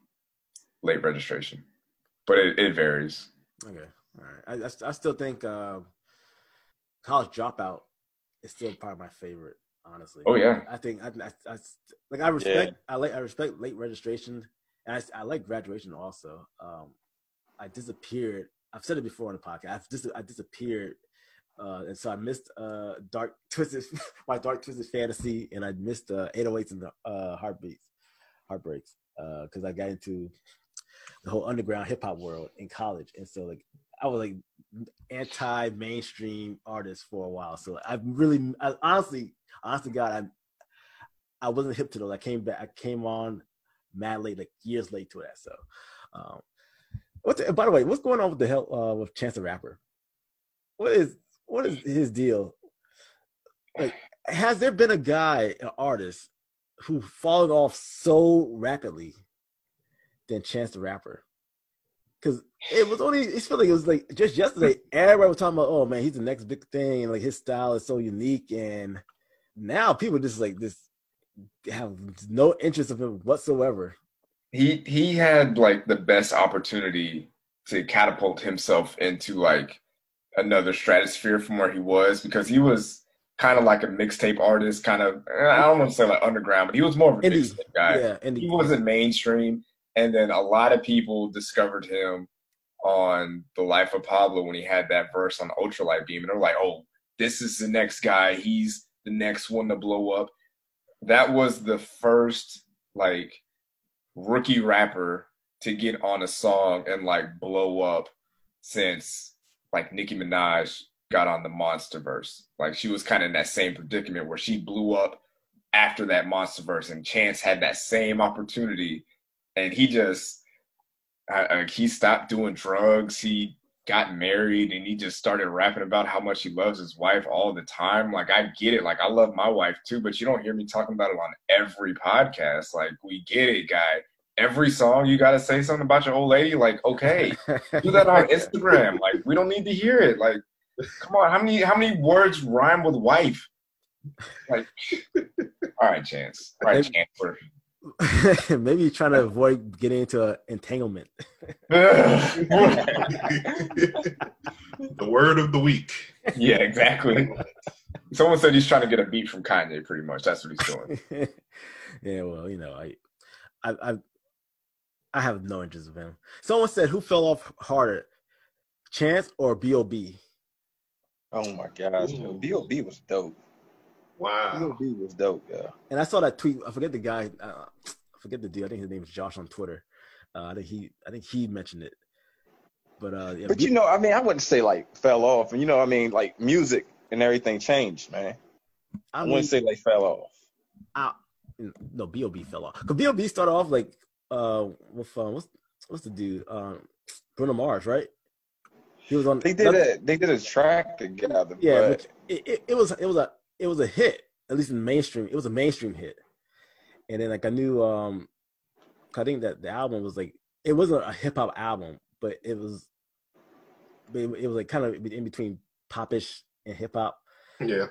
[SPEAKER 4] late registration, but it, it varies.
[SPEAKER 1] Okay, all right. I I, I still think uh, College Dropout is still probably my favorite. Honestly.
[SPEAKER 4] Oh, yeah.
[SPEAKER 1] I think I, I, I like I respect I like I respect late registration and I, I like graduation also. Um, I disappeared. I've said it before on the podcast. I've dis- I disappeared. Uh, and so I missed uh, Dark Twisted, my Dark Twisted Fantasy, and I missed uh, 808s and the uh, Heartbeats, Heartbreaks, because I got into the whole underground hip hop world in college, and so like I was like anti mainstream artist for a while. So I really, I, honestly, honestly, God, I I wasn't hip to those. I came back, I came on mad late, like years late to that. So, um, what? The, by the way, what's going on with the hell uh, with Chance the Rapper? What is what is his deal? Like, has there been a guy, an artist, who fallen off so rapidly than Chance the Rapper? Because it was only, it's feel like it was like just yesterday, everybody was talking about, oh man, he's the next big thing, and like his style is so unique, and now people just like this have no interest of him whatsoever.
[SPEAKER 4] He he had like the best opportunity to catapult himself into like another stratosphere from where he was because he was kind of like a mixtape artist, kind of eh, I don't want to say like underground, but he was more of a
[SPEAKER 1] Indie.
[SPEAKER 4] mixtape guy.
[SPEAKER 1] Yeah, and
[SPEAKER 4] he wasn't mainstream. And then a lot of people discovered him on The Life of Pablo when he had that verse on Ultralight Beam. And they're like, oh, this is the next guy. He's the next one to blow up. That was the first like rookie rapper to get on a song and like blow up since like Nicki Minaj got on the Monsterverse. Like she was kind of in that same predicament where she blew up after that Monsterverse, and Chance had that same opportunity, and he just uh, uh, he stopped doing drugs. He got married, and he just started rapping about how much he loves his wife all the time. Like I get it. Like I love my wife too, but you don't hear me talking about it on every podcast. Like we get it, guy. Every song you got to say something about your old lady. Like okay, do that on Instagram. Like we don't need to hear it. Like come on, how many how many words rhyme with wife? Like, all right, Chance. All right, Chance. We're,
[SPEAKER 1] Maybe you're trying to avoid getting into an entanglement.
[SPEAKER 3] the word of the week.
[SPEAKER 4] yeah, exactly. Someone said he's trying to get a beat from Kanye. Pretty much, that's what he's doing.
[SPEAKER 1] yeah, well, you know, I, I, I, I have no interest in him. Someone said, "Who fell off harder, Chance or B.O.B.?"
[SPEAKER 2] Oh my gosh, B.O.B. was dope.
[SPEAKER 3] Wow.
[SPEAKER 2] B.O.B. was dope, yeah.
[SPEAKER 1] And I saw that tweet. I forget the guy. Uh, I forget the dude. I think his name is Josh on Twitter. Uh, I think he. I think he mentioned it. But uh, yeah,
[SPEAKER 2] But
[SPEAKER 1] B-
[SPEAKER 2] you know, I mean, I wouldn't say like fell off. You know, I mean, like music and everything changed, man. I,
[SPEAKER 1] I mean,
[SPEAKER 2] wouldn't say they fell off.
[SPEAKER 1] I, no, B.O.B. fell off. Cause B.O.B. started off like uh, with uh, what's what's the dude? Um, Bruno Mars, right? He was on.
[SPEAKER 2] They did a they did a track together.
[SPEAKER 1] Yeah,
[SPEAKER 2] but
[SPEAKER 1] which it, it, it was it was a it was a hit. at least in mainstream, it was a mainstream hit. And then like I knew, um, I think that the album was like it wasn't a hip hop album, but it was, it, it was like kind of in between popish and hip hop.
[SPEAKER 3] Yeah.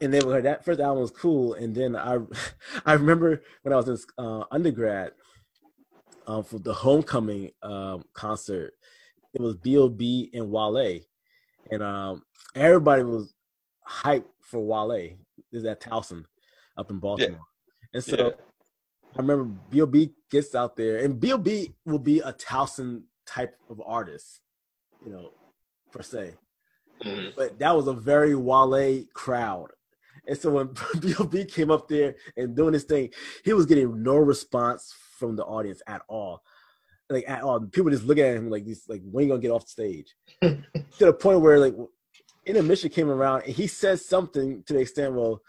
[SPEAKER 1] And then like, that first album was cool, and then I, I remember when I was in uh, undergrad, um, for the homecoming um, concert, it was B.O.B. and Wale, and um, everybody was hyped for Wale. Is at Towson, up in Baltimore, yeah. and so. Yeah. I remember B.O.B. gets out there, and B.O.B. will be a Towson type of artist, you know, per se. Mm-hmm. But that was a very Wale crowd. And so when B.O.B. came up there and doing his thing, he was getting no response from the audience at all. Like at all. People just looking at him like this, like when you gonna get off the stage? to the point where like intermission came around and he says something to the extent, well,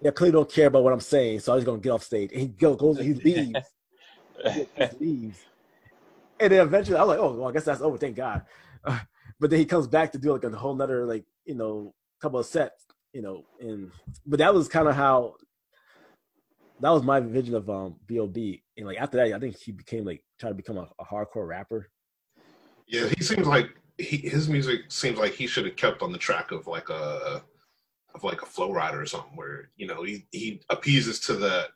[SPEAKER 1] yeah, clearly don't care about what I'm saying, so I'm just gonna get off stage. And he goes, he leaves, he leaves, and then eventually I'm like, oh, well, I guess that's over. Thank God. Uh, but then he comes back to do like a whole nother like you know couple of sets, you know, and but that was kind of how that was my vision of um B.O.B. And like after that, I think he became like trying to become a, a hardcore rapper.
[SPEAKER 3] Yeah, he seems like he, his music seems like he should have kept on the track of like a of like a Flo Rida or something, where you know he he appeases to the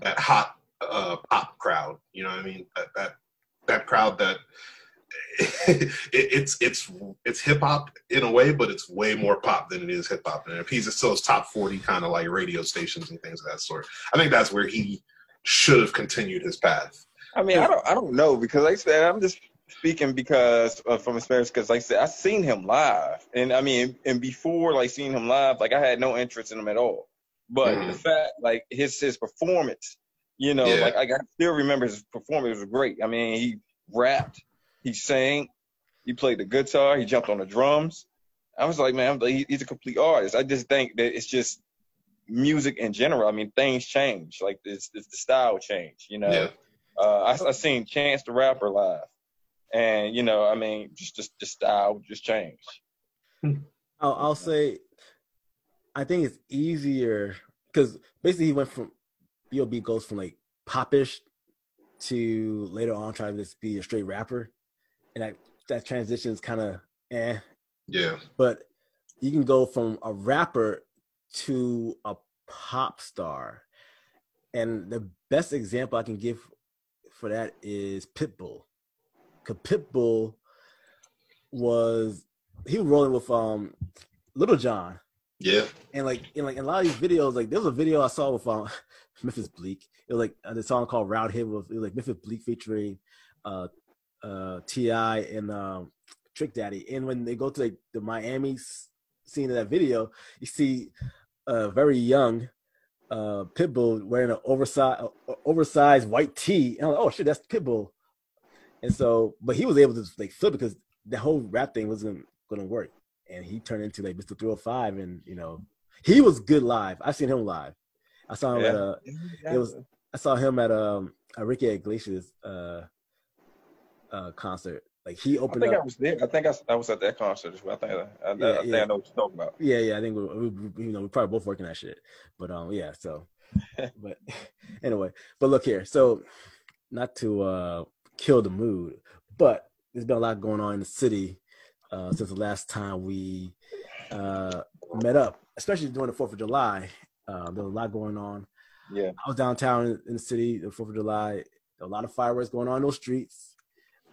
[SPEAKER 3] that hot uh, pop crowd. You know what I mean? That that that crowd that it, it's it's it's hip hop in a way, but it's way more pop than it is hip hop, and it appeases to those top forty kind of like radio stations and things of that sort. I think that's where he should have continued his path.
[SPEAKER 2] I mean, I don't I don't know because like I said, I'm just speaking because uh, from experience because like I said I seen him live. And I mean and before like seeing him live like I had no interest in him at all. But mm. the fact like his his performance you know yeah. like I still remember his performance. Was great. I mean he rapped he sang he played the guitar he jumped on the drums. I was like man he's a complete artist. I just think that it's just music in general. I mean things change. Like this, this the style change you know? Yeah. uh, I, I seen Chance the Rapper live and you know, I mean, just just the style just changed.
[SPEAKER 1] I'll, I'll say, I think it's easier because basically he went from B.O.B. goes from like popish to later on trying to just be a straight rapper, and that that transition is kind of eh.
[SPEAKER 3] Yeah.
[SPEAKER 1] But you can go from a rapper to a pop star, and the best example I can give for that is Pitbull. Cause Pitbull was he was rolling with um Lil Jon.
[SPEAKER 3] Yeah.
[SPEAKER 1] And like in like in a lot of these videos, like there was a video I saw with um Memphis Bleek. It was like uh, the song called Round Here with like Memphis Bleek featuring uh uh T.I. and um Trick Daddy. And when they go to like the Miami scene of that video, you see a very young uh Pitbull wearing an oversized uh, oversized white tee. And I'm like, oh shit, that's Pitbull. And so, but he was able to like flip because the whole rap thing wasn't to work. And he turned into like Mr. 305, and you know, he was good live. I've seen him live. I saw him yeah. at a. It was. I saw him at um a Ricky Iglesias uh uh concert. Like he opened
[SPEAKER 2] I think
[SPEAKER 1] up.
[SPEAKER 2] I was there. I think I, I was at that concert as well. I think I, I, yeah, I, think yeah. I know what you're talking about.
[SPEAKER 1] Yeah, yeah. I think we, we, you know, we're probably both working that shit. But um, yeah. So, but anyway, but look here. So, not to uh kill the mood. But there's been a lot going on in the city uh, since the last time we uh, met up, especially during the Fourth of July. Uh, there was a lot going on.
[SPEAKER 2] Yeah,
[SPEAKER 1] I was downtown in the city the Fourth of July. a lot of fireworks going on in those streets.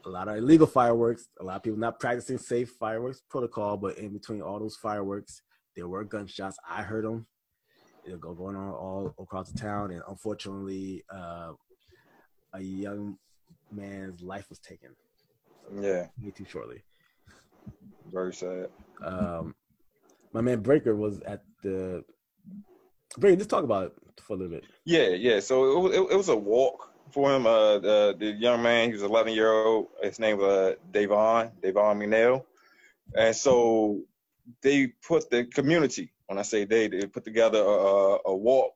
[SPEAKER 1] A lot of illegal fireworks. A lot of people not practicing safe fireworks protocol. But in between all those fireworks, there were gunshots. I heard them. They go going on all across the town, and unfortunately, uh, a young man's life was taken.
[SPEAKER 2] So, yeah.
[SPEAKER 1] Way too shortly.
[SPEAKER 2] Very sad.
[SPEAKER 1] Um, my man Breaker was at the. Breaker, just talk about it for a little bit.
[SPEAKER 2] Yeah, yeah. So it, it, it was a walk for him. Uh, the, the young man, he was 11 year old. His name was uh, Davon, Davon McNeal. And so they put the community, when I say they, they put together a, a walk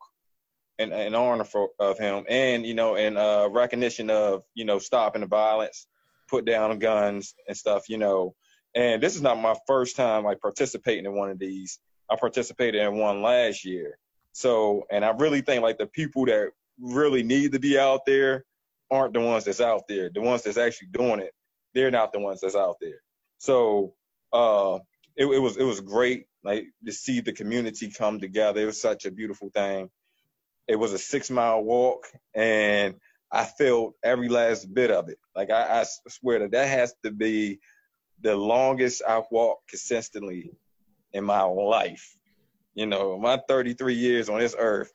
[SPEAKER 2] in, in honor for, of him, and you know, in uh, recognition of you know stopping the violence, put down guns and stuff. You know, and this is not my first time like participating in one of these. I participated in one last year. So, and I really think like the people that really need to be out there aren't the ones that's out there. The ones that's actually doing it, they're not the ones that's out there. So, uh, it, it was it was great like to see the community come together. It was such a beautiful thing. It was a six mile walk, and I felt every last bit of it. Like I, I swear that that has to be the longest I've walked consistently in my life. You know, my 33 years on this earth,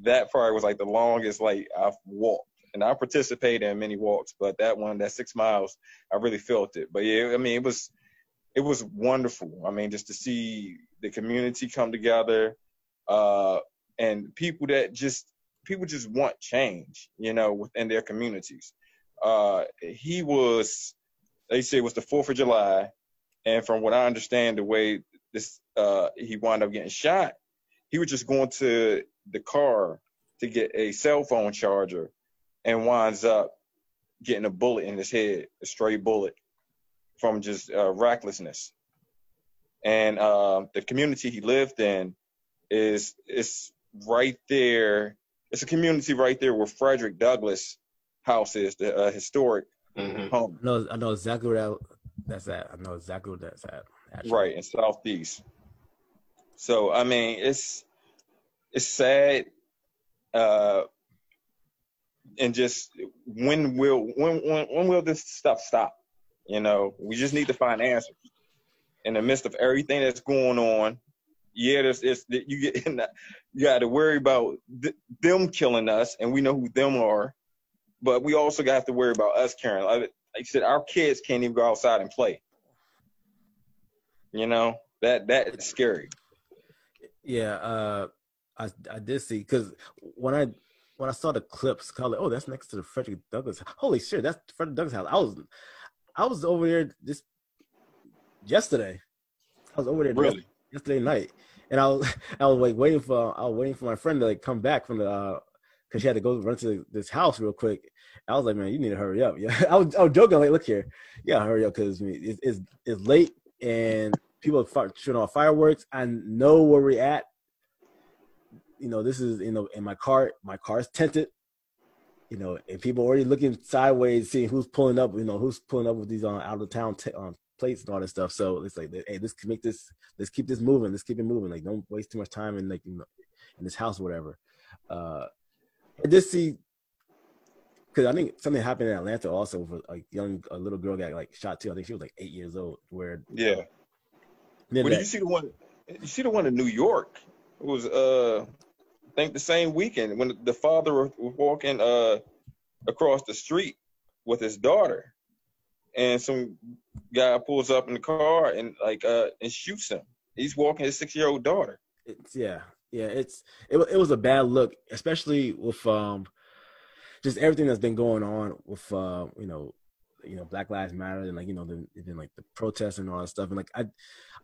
[SPEAKER 2] that probably was like the longest like I've walked. And I participated in many walks, but that one, that six miles, I really felt it. But yeah, I mean, it was it was wonderful. I mean, just to see the community come together, uh, and people that just people just want change, you know, within their communities. Uh, he was, they say it was the Fourth of July, and from what I understand, the way this uh, he wound up getting shot, he was just going to the car to get a cell phone charger, and winds up getting a bullet in his head, a stray bullet, from just uh, recklessness. And uh, the community he lived in is is right there. It's a community right there where Frederick Douglass House is, the uh, historic
[SPEAKER 3] Mhm.
[SPEAKER 2] home.
[SPEAKER 1] No, I know exactly where that, that's at. I know exactly where that's at. actually.
[SPEAKER 2] right in southeast so i mean it's it's sad uh and just when will when when, when will this stuff stop you know we just need to find answers in the midst of everything that's going on yeah there's it's you get in that, you got to worry about th- them killing us and we know who them are but we also got to worry about us caring like, like I said our kids can't even go outside and play you know that that is scary.
[SPEAKER 1] Yeah, uh, I I did see because when I when I saw the clips, I was like, oh, that's next to the Frederick Douglass. Holy shit, that's Frederick Douglass house. I was I was over there this yesterday. I was over there
[SPEAKER 2] Really?
[SPEAKER 1] Yesterday night, and I was I was like waiting for I was waiting for my friend to like come back from the uh because she had to go run to this house real quick. I was like, man, you need to hurry up. Yeah, I was I was joking like, look here, yeah, hurry up because it's, it's it's late and people are shooting off fireworks. I know where we're at. You know, this is you know in my car. My car's tinted. You know, and people already looking sideways, seeing who's pulling up. You know, who's pulling up with these on out of town t- um, plates and all that stuff. So it's like, hey, let's make this, let's keep this moving. Let's keep it moving. Like, don't waste too much time in like know, in this house or whatever. Uh, I just see because I think something happened in Atlanta also with a young a little girl got like shot too. I think she was like eight years old. Where
[SPEAKER 2] Yeah. Well,
[SPEAKER 1] that-
[SPEAKER 2] you see the one? You see the one in New York? It was uh, I think the same weekend when the father was walking uh across the street with his daughter, and some guy pulls up in the car and like uh and shoots him. He's walking his six year old daughter.
[SPEAKER 1] it's yeah yeah it's it, it was a bad look especially with um just everything that's been going on with uh you know you know black lives matter and like you know the then like the protests and all that stuff and like i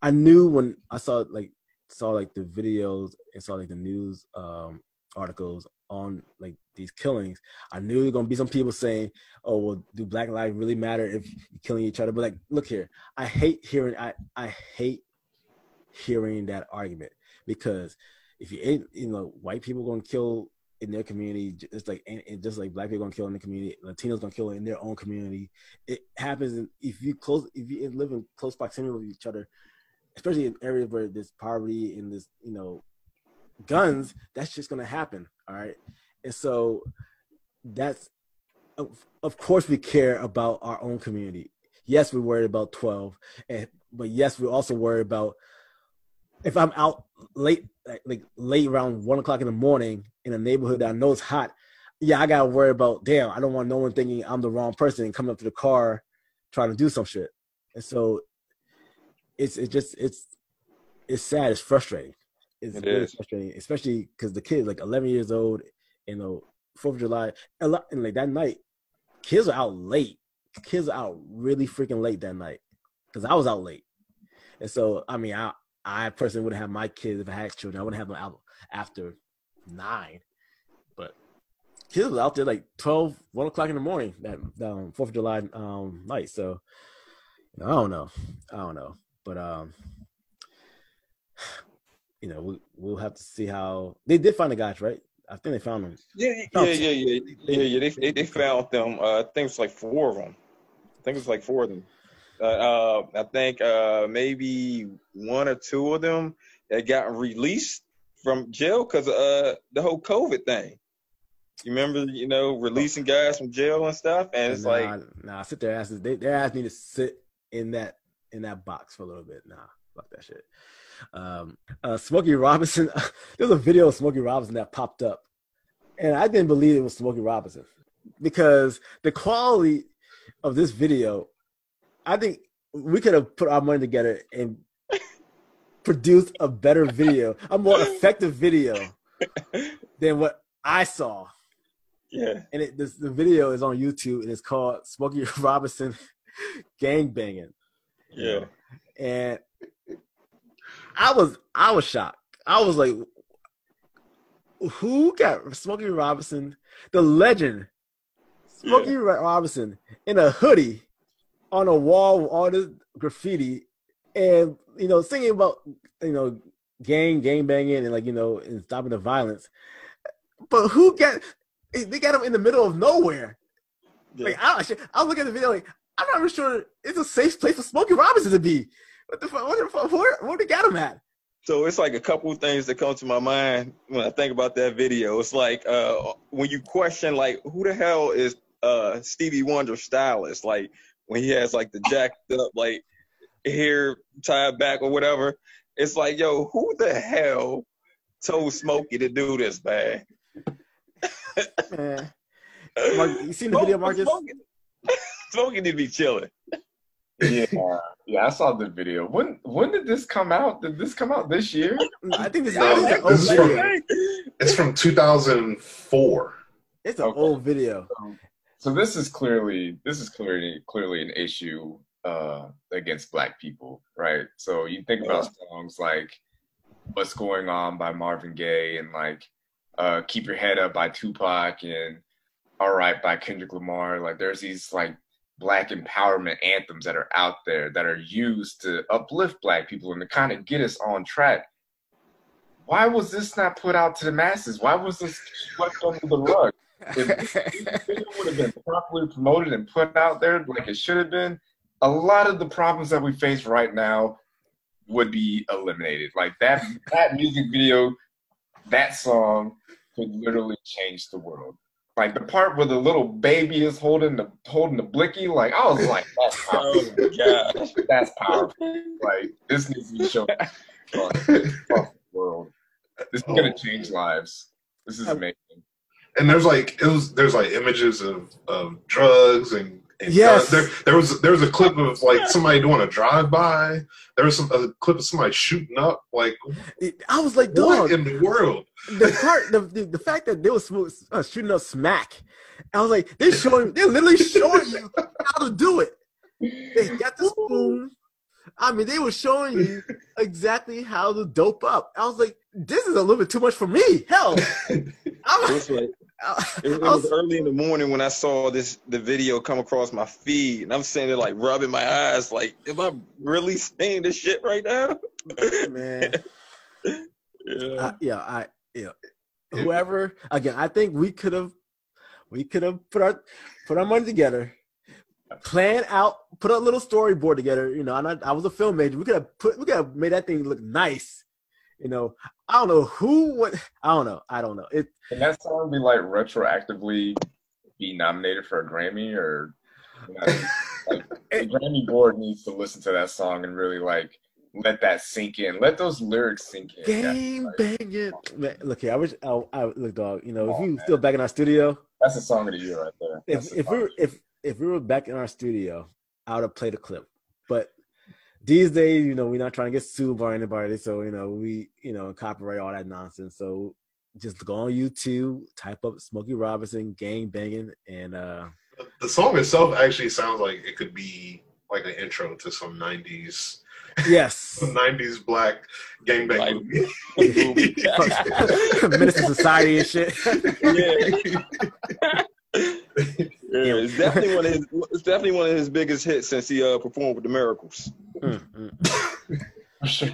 [SPEAKER 1] i knew when i saw like saw like the videos and saw like the news um articles on like these killings i knew there were gonna be some people saying oh well do black lives really matter if you're killing each other but like look here i hate hearing i i hate hearing that argument because if you ain't, you know, white people gonna kill in their community, just like and, just like black people gonna kill in the community, Latinos gonna kill in their own community. It happens in, if you close, if you live in close proximity with each other, especially in areas where there's poverty and there's you know guns. That's just gonna happen. All right, and so that's of, course we care about our own community. Yes, we're worried about twelve, and but yes, we're also worried about if I'm out late, like, like late around one o'clock in the morning in a neighborhood that I know is hot, yeah, I gotta worry about. Damn, I don't want no one thinking I'm the wrong person and coming up to the car trying to do some shit. And so it's it's just it's it's sad. It's frustrating. It's
[SPEAKER 2] It
[SPEAKER 1] really
[SPEAKER 2] is.
[SPEAKER 1] frustrating, especially because the kids like 11 years old. You know, Fourth of July, and like that night, kids are out late. Kids are out really freaking late that night because I was out late. And so, I mean, I I personally wouldn't have my kids if I had children. I wouldn't have them out after nine. But kids was out there like 12, 1 o'clock in the morning that um, 4th of July um, night. So, I don't know. I don't know. But um, you know, we, we'll have to see how they did find the guys, right? I think they found them.
[SPEAKER 2] Yeah, yeah, yeah, yeah, yeah, yeah. yeah. They, they they found them. Uh, I think it was like four of them. I think it was like four of them. Uh, uh, I think uh, maybe one or two of them had gotten released from jail because uh, the whole COVID thing. You remember, you know, releasing guys from jail and stuff, and it's
[SPEAKER 1] nah,
[SPEAKER 2] like,
[SPEAKER 1] nah, sit their asses. They they asked me to sit in that in that box for a little bit. Nah, fuck that shit. Um, uh, Smokey Robinson. there was a video of Smokey Robinson that popped up, and I didn't believe it was Smokey Robinson because the quality of this video, I think we could have put our money together and produced a better video, a more effective video than what I saw.
[SPEAKER 2] yeah,
[SPEAKER 1] And it, this, the video is on YouTube, and it's called Smokey Robinson Gang Banging.
[SPEAKER 2] yeah.
[SPEAKER 1] and I was I was shocked. I was like, who got Smokey Robinson, the legend, Smokey Ro- Robinson, in a hoodie on a wall with all this graffiti, and you know, singing about you know gang gang banging and like you know and stopping the violence. But who got? Eh, they got him in the middle of nowhere.
[SPEAKER 2] yeah.
[SPEAKER 1] Like I, I was looking at the video, like I'm not even sure it's a safe place for Smokey Robinson to be. What the fuck? What the fuck? Where, where they got him at?
[SPEAKER 2] So it's like a couple of things that come to my mind when I think about that video. It's like uh, when you question like who the hell is uh, Stevie Wonder's stylist? Like when he has like the jacked up like hair tied back or whatever. It's like, yo, who the hell told Smokey to do this, man?
[SPEAKER 1] Man. Mark, you seen the video, Marcus?
[SPEAKER 2] Smokey, Smokey need to be chilling.
[SPEAKER 4] Yeah, yeah, I saw the video. When when did this come out? Did this come out this year?
[SPEAKER 1] I think this,
[SPEAKER 3] No,
[SPEAKER 1] this is an old
[SPEAKER 3] this is from- It's from 2004.
[SPEAKER 1] It's an
[SPEAKER 4] Okay.
[SPEAKER 1] old video.
[SPEAKER 4] So this is clearly this is clearly clearly an issue uh, against Black people, right? So you think about songs like "What's Going On" by Marvin Gaye and like uh, "Keep Your Head Up" by Tupac and "All Right" by Kendrick Lamar. Like there's these like Black empowerment anthems that are out there that are used to uplift Black people and to kind of get us on track. Why was this not put out to the masses? Why was this swept under the rug? if this video would have been properly promoted and put out there like it should have been, a lot of the problems that we face right now would be eliminated. Like that that music video, that song could literally change the world. Like the part where the little baby is holding the holding the blicky, like I was like, that's
[SPEAKER 2] Oh
[SPEAKER 4] powerful.
[SPEAKER 2] my gosh.
[SPEAKER 4] That's powerful. Like this needs to be shown across world. This is gonna oh. change lives. This is oh. amazing.
[SPEAKER 3] and there's like it was there's like images of, of drugs and, and
[SPEAKER 1] Yes.
[SPEAKER 3] guns. there there was there was a clip of like somebody doing a drive by. There was some, a clip of somebody shooting up. Like
[SPEAKER 1] I was like,
[SPEAKER 3] what
[SPEAKER 1] dog.
[SPEAKER 3] in the world?
[SPEAKER 1] The part, the, the the fact that they was smo- uh, shooting up smack, I was like, they're showing, they're literally showing you how to do it. They got the spoon. I mean, they were showing you exactly how to dope up. I was like, this is a little bit too much for me. Hell, I'm,
[SPEAKER 2] was like
[SPEAKER 1] I,
[SPEAKER 2] It, it was early in the morning when I saw this the video come across my feed, and I'm sitting there like rubbing my eyes, like, am I really seeing this shit right now?
[SPEAKER 1] man.
[SPEAKER 2] yeah.
[SPEAKER 1] I, yeah, I yeah. Whoever again, I think we could have we could have put our put our money together, plan out, put a little storyboard together. You know, and I, I was a film major. We could have put we could have made that thing look nice. You know, I don't know who what I don't know. I don't know. It
[SPEAKER 4] Can that song be like retroactively be nominated for a Grammy or you know, like the Grammy board needs to listen to that song and really like let that sink in. Let those lyrics sink in.
[SPEAKER 1] game
[SPEAKER 4] That's,
[SPEAKER 1] banging. Man, look here, I wish I, I look dog. You know, if
[SPEAKER 4] Oh,
[SPEAKER 1] we
[SPEAKER 4] man.
[SPEAKER 1] still back in our studio,
[SPEAKER 4] that's a song of the year right there. That's
[SPEAKER 1] if if we were if if we were back in our studio, I would have played a clip. But these days, you know, we're not trying to get sued by anybody, so you know, we you know copyright all that nonsense. So just go on YouTube, type up Smokey Robinson gang banging, and uh
[SPEAKER 3] The song itself actually sounds like it could be like an intro to some '90s
[SPEAKER 1] yes,
[SPEAKER 3] '90s black gangbang
[SPEAKER 2] Like-
[SPEAKER 3] movie.
[SPEAKER 1] Menace to Society and shit.
[SPEAKER 2] yeah. Yeah, it's definitely one of his. It's definitely one of his biggest hits since he uh, performed with the Miracles.
[SPEAKER 4] Sure.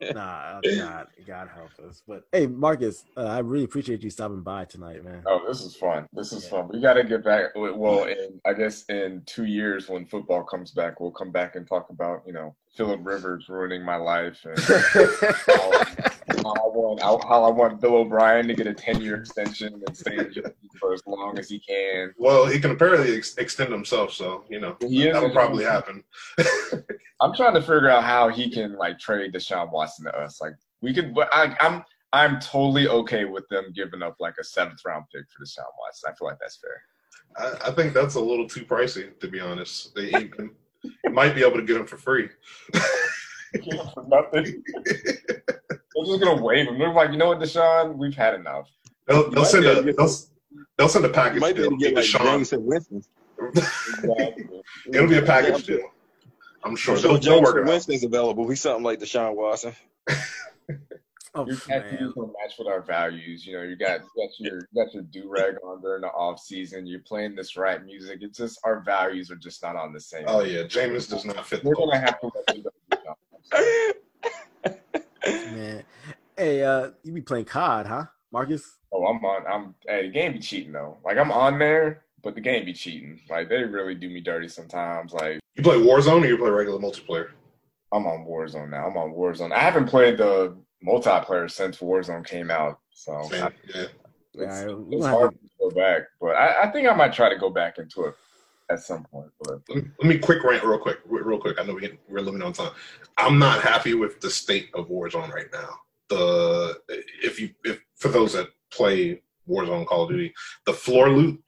[SPEAKER 1] nah, God, God help us. But hey, Marcus, uh, I really appreciate you stopping by tonight, man.
[SPEAKER 4] Oh, this is fun. This is fun. We got to get back. Well, in I guess in two years when football comes back, we'll come back and talk about you know Philip Rivers ruining my life and how, how I want how, how I want Bill O'Brien to get a ten year extension and stay in for as long as he can.
[SPEAKER 3] Well, he can apparently ex- extend himself, so you know
[SPEAKER 4] He is
[SPEAKER 3] that'll
[SPEAKER 4] a-
[SPEAKER 3] probably happen.
[SPEAKER 4] I'm trying to figure out how he can like trade Deshaun Watson to us. Like we could, I, I'm I'm totally okay with them giving up like a seventh round pick for Deshaun Watson. I feel like that's fair.
[SPEAKER 3] I, I think that's a little too pricey, to be honest. They even might be able to get him for free.
[SPEAKER 4] For nothing. They're just gonna wave him. They're like, you know what, Deshaun, we've had enough.
[SPEAKER 3] They'll, they'll send
[SPEAKER 2] be able
[SPEAKER 3] a
[SPEAKER 2] to
[SPEAKER 3] they'll, they'll send a
[SPEAKER 2] You
[SPEAKER 3] package
[SPEAKER 2] might be
[SPEAKER 3] deal.
[SPEAKER 2] able to get like
[SPEAKER 3] Deshaun.
[SPEAKER 2] James and Winston.
[SPEAKER 4] Exactly.
[SPEAKER 3] It'll be a package deal. I'm sure
[SPEAKER 2] So
[SPEAKER 3] they'll, they'll work.
[SPEAKER 2] Winston's available. He's something like Deshaun Watson.
[SPEAKER 1] Oh
[SPEAKER 4] Your tattoos
[SPEAKER 1] man,
[SPEAKER 4] don't match with our values. You know, you got you got your you got your do rag on during the off season. You're playing this rap music. It's just our values are just not on the same.
[SPEAKER 3] Oh yeah, Jameis does not fit
[SPEAKER 4] We're
[SPEAKER 3] mold.
[SPEAKER 4] gonna have to let you go. Deshaun. I'm sorry.
[SPEAKER 1] man. Hey, uh, you be playing COD, huh, Marcus?
[SPEAKER 4] Oh, I'm on. I'm. Hey, the game be cheating though. Like I'm on there, but the game be cheating. Like they really do me dirty sometimes. Like
[SPEAKER 3] You play Warzone or you play regular multiplayer?
[SPEAKER 4] I'm on Warzone now. I'm on Warzone. I haven't played the multiplayer since Warzone came out, so
[SPEAKER 3] Same,
[SPEAKER 4] I-
[SPEAKER 3] yeah.
[SPEAKER 4] it's,
[SPEAKER 1] Yeah, we
[SPEAKER 4] it's
[SPEAKER 1] gonna have
[SPEAKER 4] hard to go back. But I, I think I might try to go back into it at some point. But
[SPEAKER 3] Let me, let me quick rant real quick, real quick. I know we get, we're limited on time. I'm not happy with the state of Warzone right now. The if you if for those that play Warzone Call of Duty, the floor loot,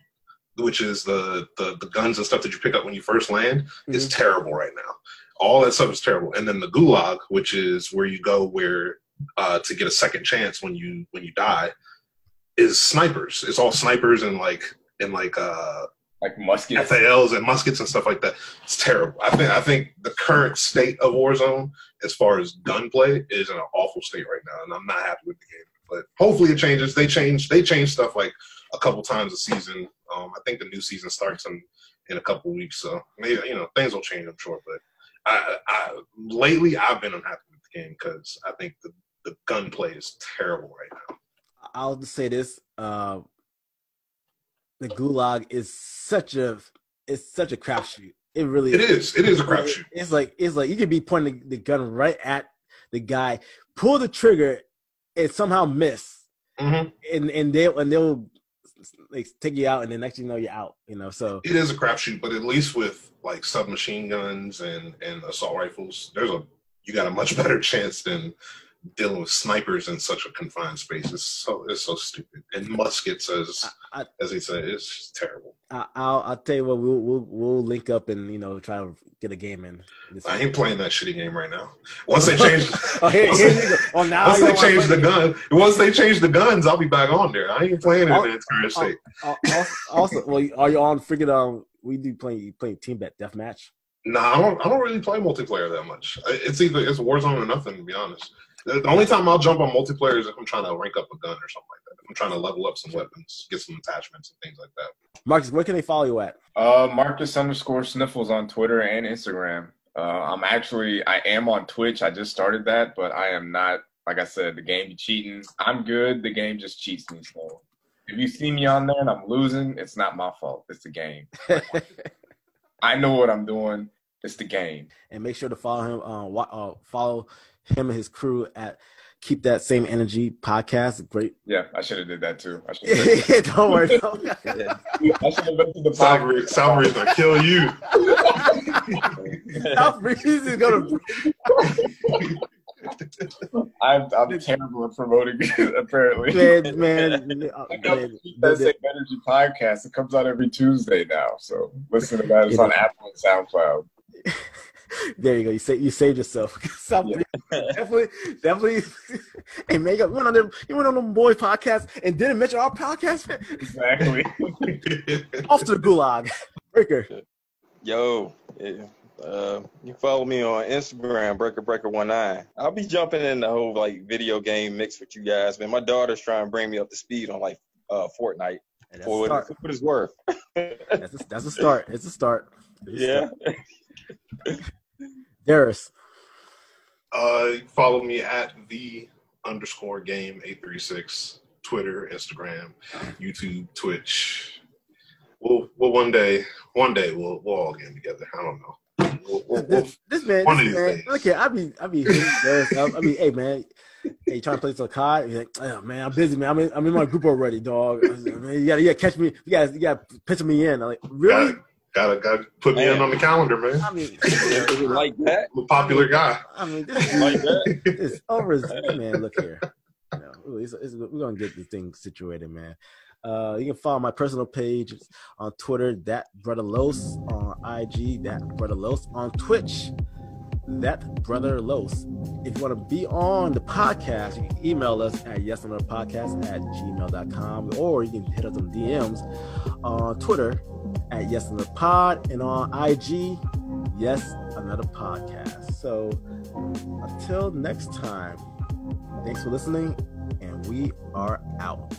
[SPEAKER 3] which is the the, the guns and stuff that you pick up when you first land, is mm-hmm. terrible right now. All that stuff is terrible. And then the gulag, which is where you go where uh, to get a second chance when you when you die, is snipers. It's all snipers and like and like uh
[SPEAKER 4] like muskets.
[SPEAKER 3] FALs and muskets and stuff like that. It's terrible. I think I think the current state of Warzone, as far as gunplay, is in an awful state right now, and I'm not happy with the game. But hopefully it changes. They change they change stuff like a couple times a season. Um, I think the new season starts in in a couple weeks, so maybe you know things will change. I'm sure, but I, I lately I've been unhappy with the game because I think the the gunplay is terrible right now.
[SPEAKER 1] I'll just say this: uh, the Gulag is such a it's such a crapshoot. It really
[SPEAKER 3] It is. It is a crapshoot.
[SPEAKER 1] It's like it's like you could be pointing the gun right at the guy, pull the trigger, and somehow miss,
[SPEAKER 3] hmm
[SPEAKER 1] and and they and they'll like take you out, and then next thing you know you're out. You know, so
[SPEAKER 3] it is a crapshoot, but at least with like submachine guns and and assault rifles, there's a you got a much better chance than dealing with snipers in such a confined space. It's so it's so stupid. And muskets, as
[SPEAKER 1] I,
[SPEAKER 3] as they say, it's just terrible.
[SPEAKER 1] I, I'll I'll tell you what we'll we'll we'll link up and you know try to get a game in.
[SPEAKER 3] I ain't playing that shitty game right now. Once they change,
[SPEAKER 1] oh, here, here you. Oh, now
[SPEAKER 3] once they change the gun, once they change the guns, I'll be back on there. I ain't playing it in its current state.
[SPEAKER 1] Al- Also, also, well, are you on freaking um? We do playing playing team bet deathmatch.
[SPEAKER 3] Nah, I don't. I don't really play multiplayer that much. It's either it's Warzone or nothing. To be honest, the the only time I'll jump on multiplayer is if I'm trying to rank up a gun or something like that. If I'm trying to level up some weapons, get some attachments and things like that.
[SPEAKER 1] Marcus, where can they follow you at?
[SPEAKER 4] Uh, Marcus underscore Sniffles on Twitter and Instagram. Uh, I'm actually I am on Twitch. I just started that, but I am not. Like I said, the game be cheating. I'm good. The game just cheats me. So if you see me on there and I'm losing, it's not my fault. It's the game. I know what I'm doing. It's the game.
[SPEAKER 1] and make sure to follow him. Uh, uh, follow him and his crew at Keep That Same Energy podcast. Great.
[SPEAKER 4] Yeah, I should have did that too. I should have.
[SPEAKER 1] don't worry. Don't.
[SPEAKER 4] I should have been to the
[SPEAKER 3] Salary, Salary's gonna kill you.
[SPEAKER 1] South Breeze is gonna.
[SPEAKER 4] I'm, I'm terrible at promoting it, apparently.
[SPEAKER 1] Man, man, uh,
[SPEAKER 4] I got
[SPEAKER 1] man,
[SPEAKER 4] Keep That Same Energy podcast. It comes out every Tuesday now. So listen to that. It's on Apple and SoundCloud.
[SPEAKER 1] There you go. You say you saved yourself.
[SPEAKER 4] Yeah.
[SPEAKER 1] Definitely, definitely. Hey, make up. You went on them. You went on them boys podcast and didn't mention our podcast.
[SPEAKER 4] Exactly.
[SPEAKER 1] Off to the gulag. Breaker.
[SPEAKER 2] Yo, yeah. Uh, you follow me on Instagram, Breaker Breaker One Nine. I'll be jumping in the whole like video game mix with you guys, man. My daughter's trying to bring me up to speed on like uh Fortnite
[SPEAKER 1] That's
[SPEAKER 2] for
[SPEAKER 1] a
[SPEAKER 2] what,
[SPEAKER 1] start.
[SPEAKER 2] what it's worth.
[SPEAKER 1] That's a, that's a start. It's a start. It's a
[SPEAKER 2] Yeah.
[SPEAKER 1] start. Darius.
[SPEAKER 3] Uh, follow me at the underscore game eight three six. Twitter, Instagram, YouTube, Twitch. We'll, we'll one day, one day we'll we'll all get together. I don't know. We'll, we'll,
[SPEAKER 1] this, this man, this man look here. I be, I be, I be, hey man, hey, you trying to play some card? He's like, oh man, I'm busy, man. I'm in, I'm in my group already, dog. man, you gotta, you gotta catch me. You gotta, you gotta pitch me in. I'm like, really?
[SPEAKER 3] Gotta, gotta, gotta put me man. in on the calendar, man. I mean,
[SPEAKER 2] like that.
[SPEAKER 3] I'm a popular guy.
[SPEAKER 1] I mean, this is like that. It's over, man. Look here. You know, it's, it's, we're gonna get this thing situated, man. Uh, you can follow my personal page on Twitter, that brother Los, on IG, that brother Los, on Twitch, that brother Los. If you want to be on the podcast, you can email us at yesanotherpodcast at gmail.com or you can hit us on DMs on Twitter at yes another pod and on IG, yes another podcast. So until next time, thanks for listening, and we are out.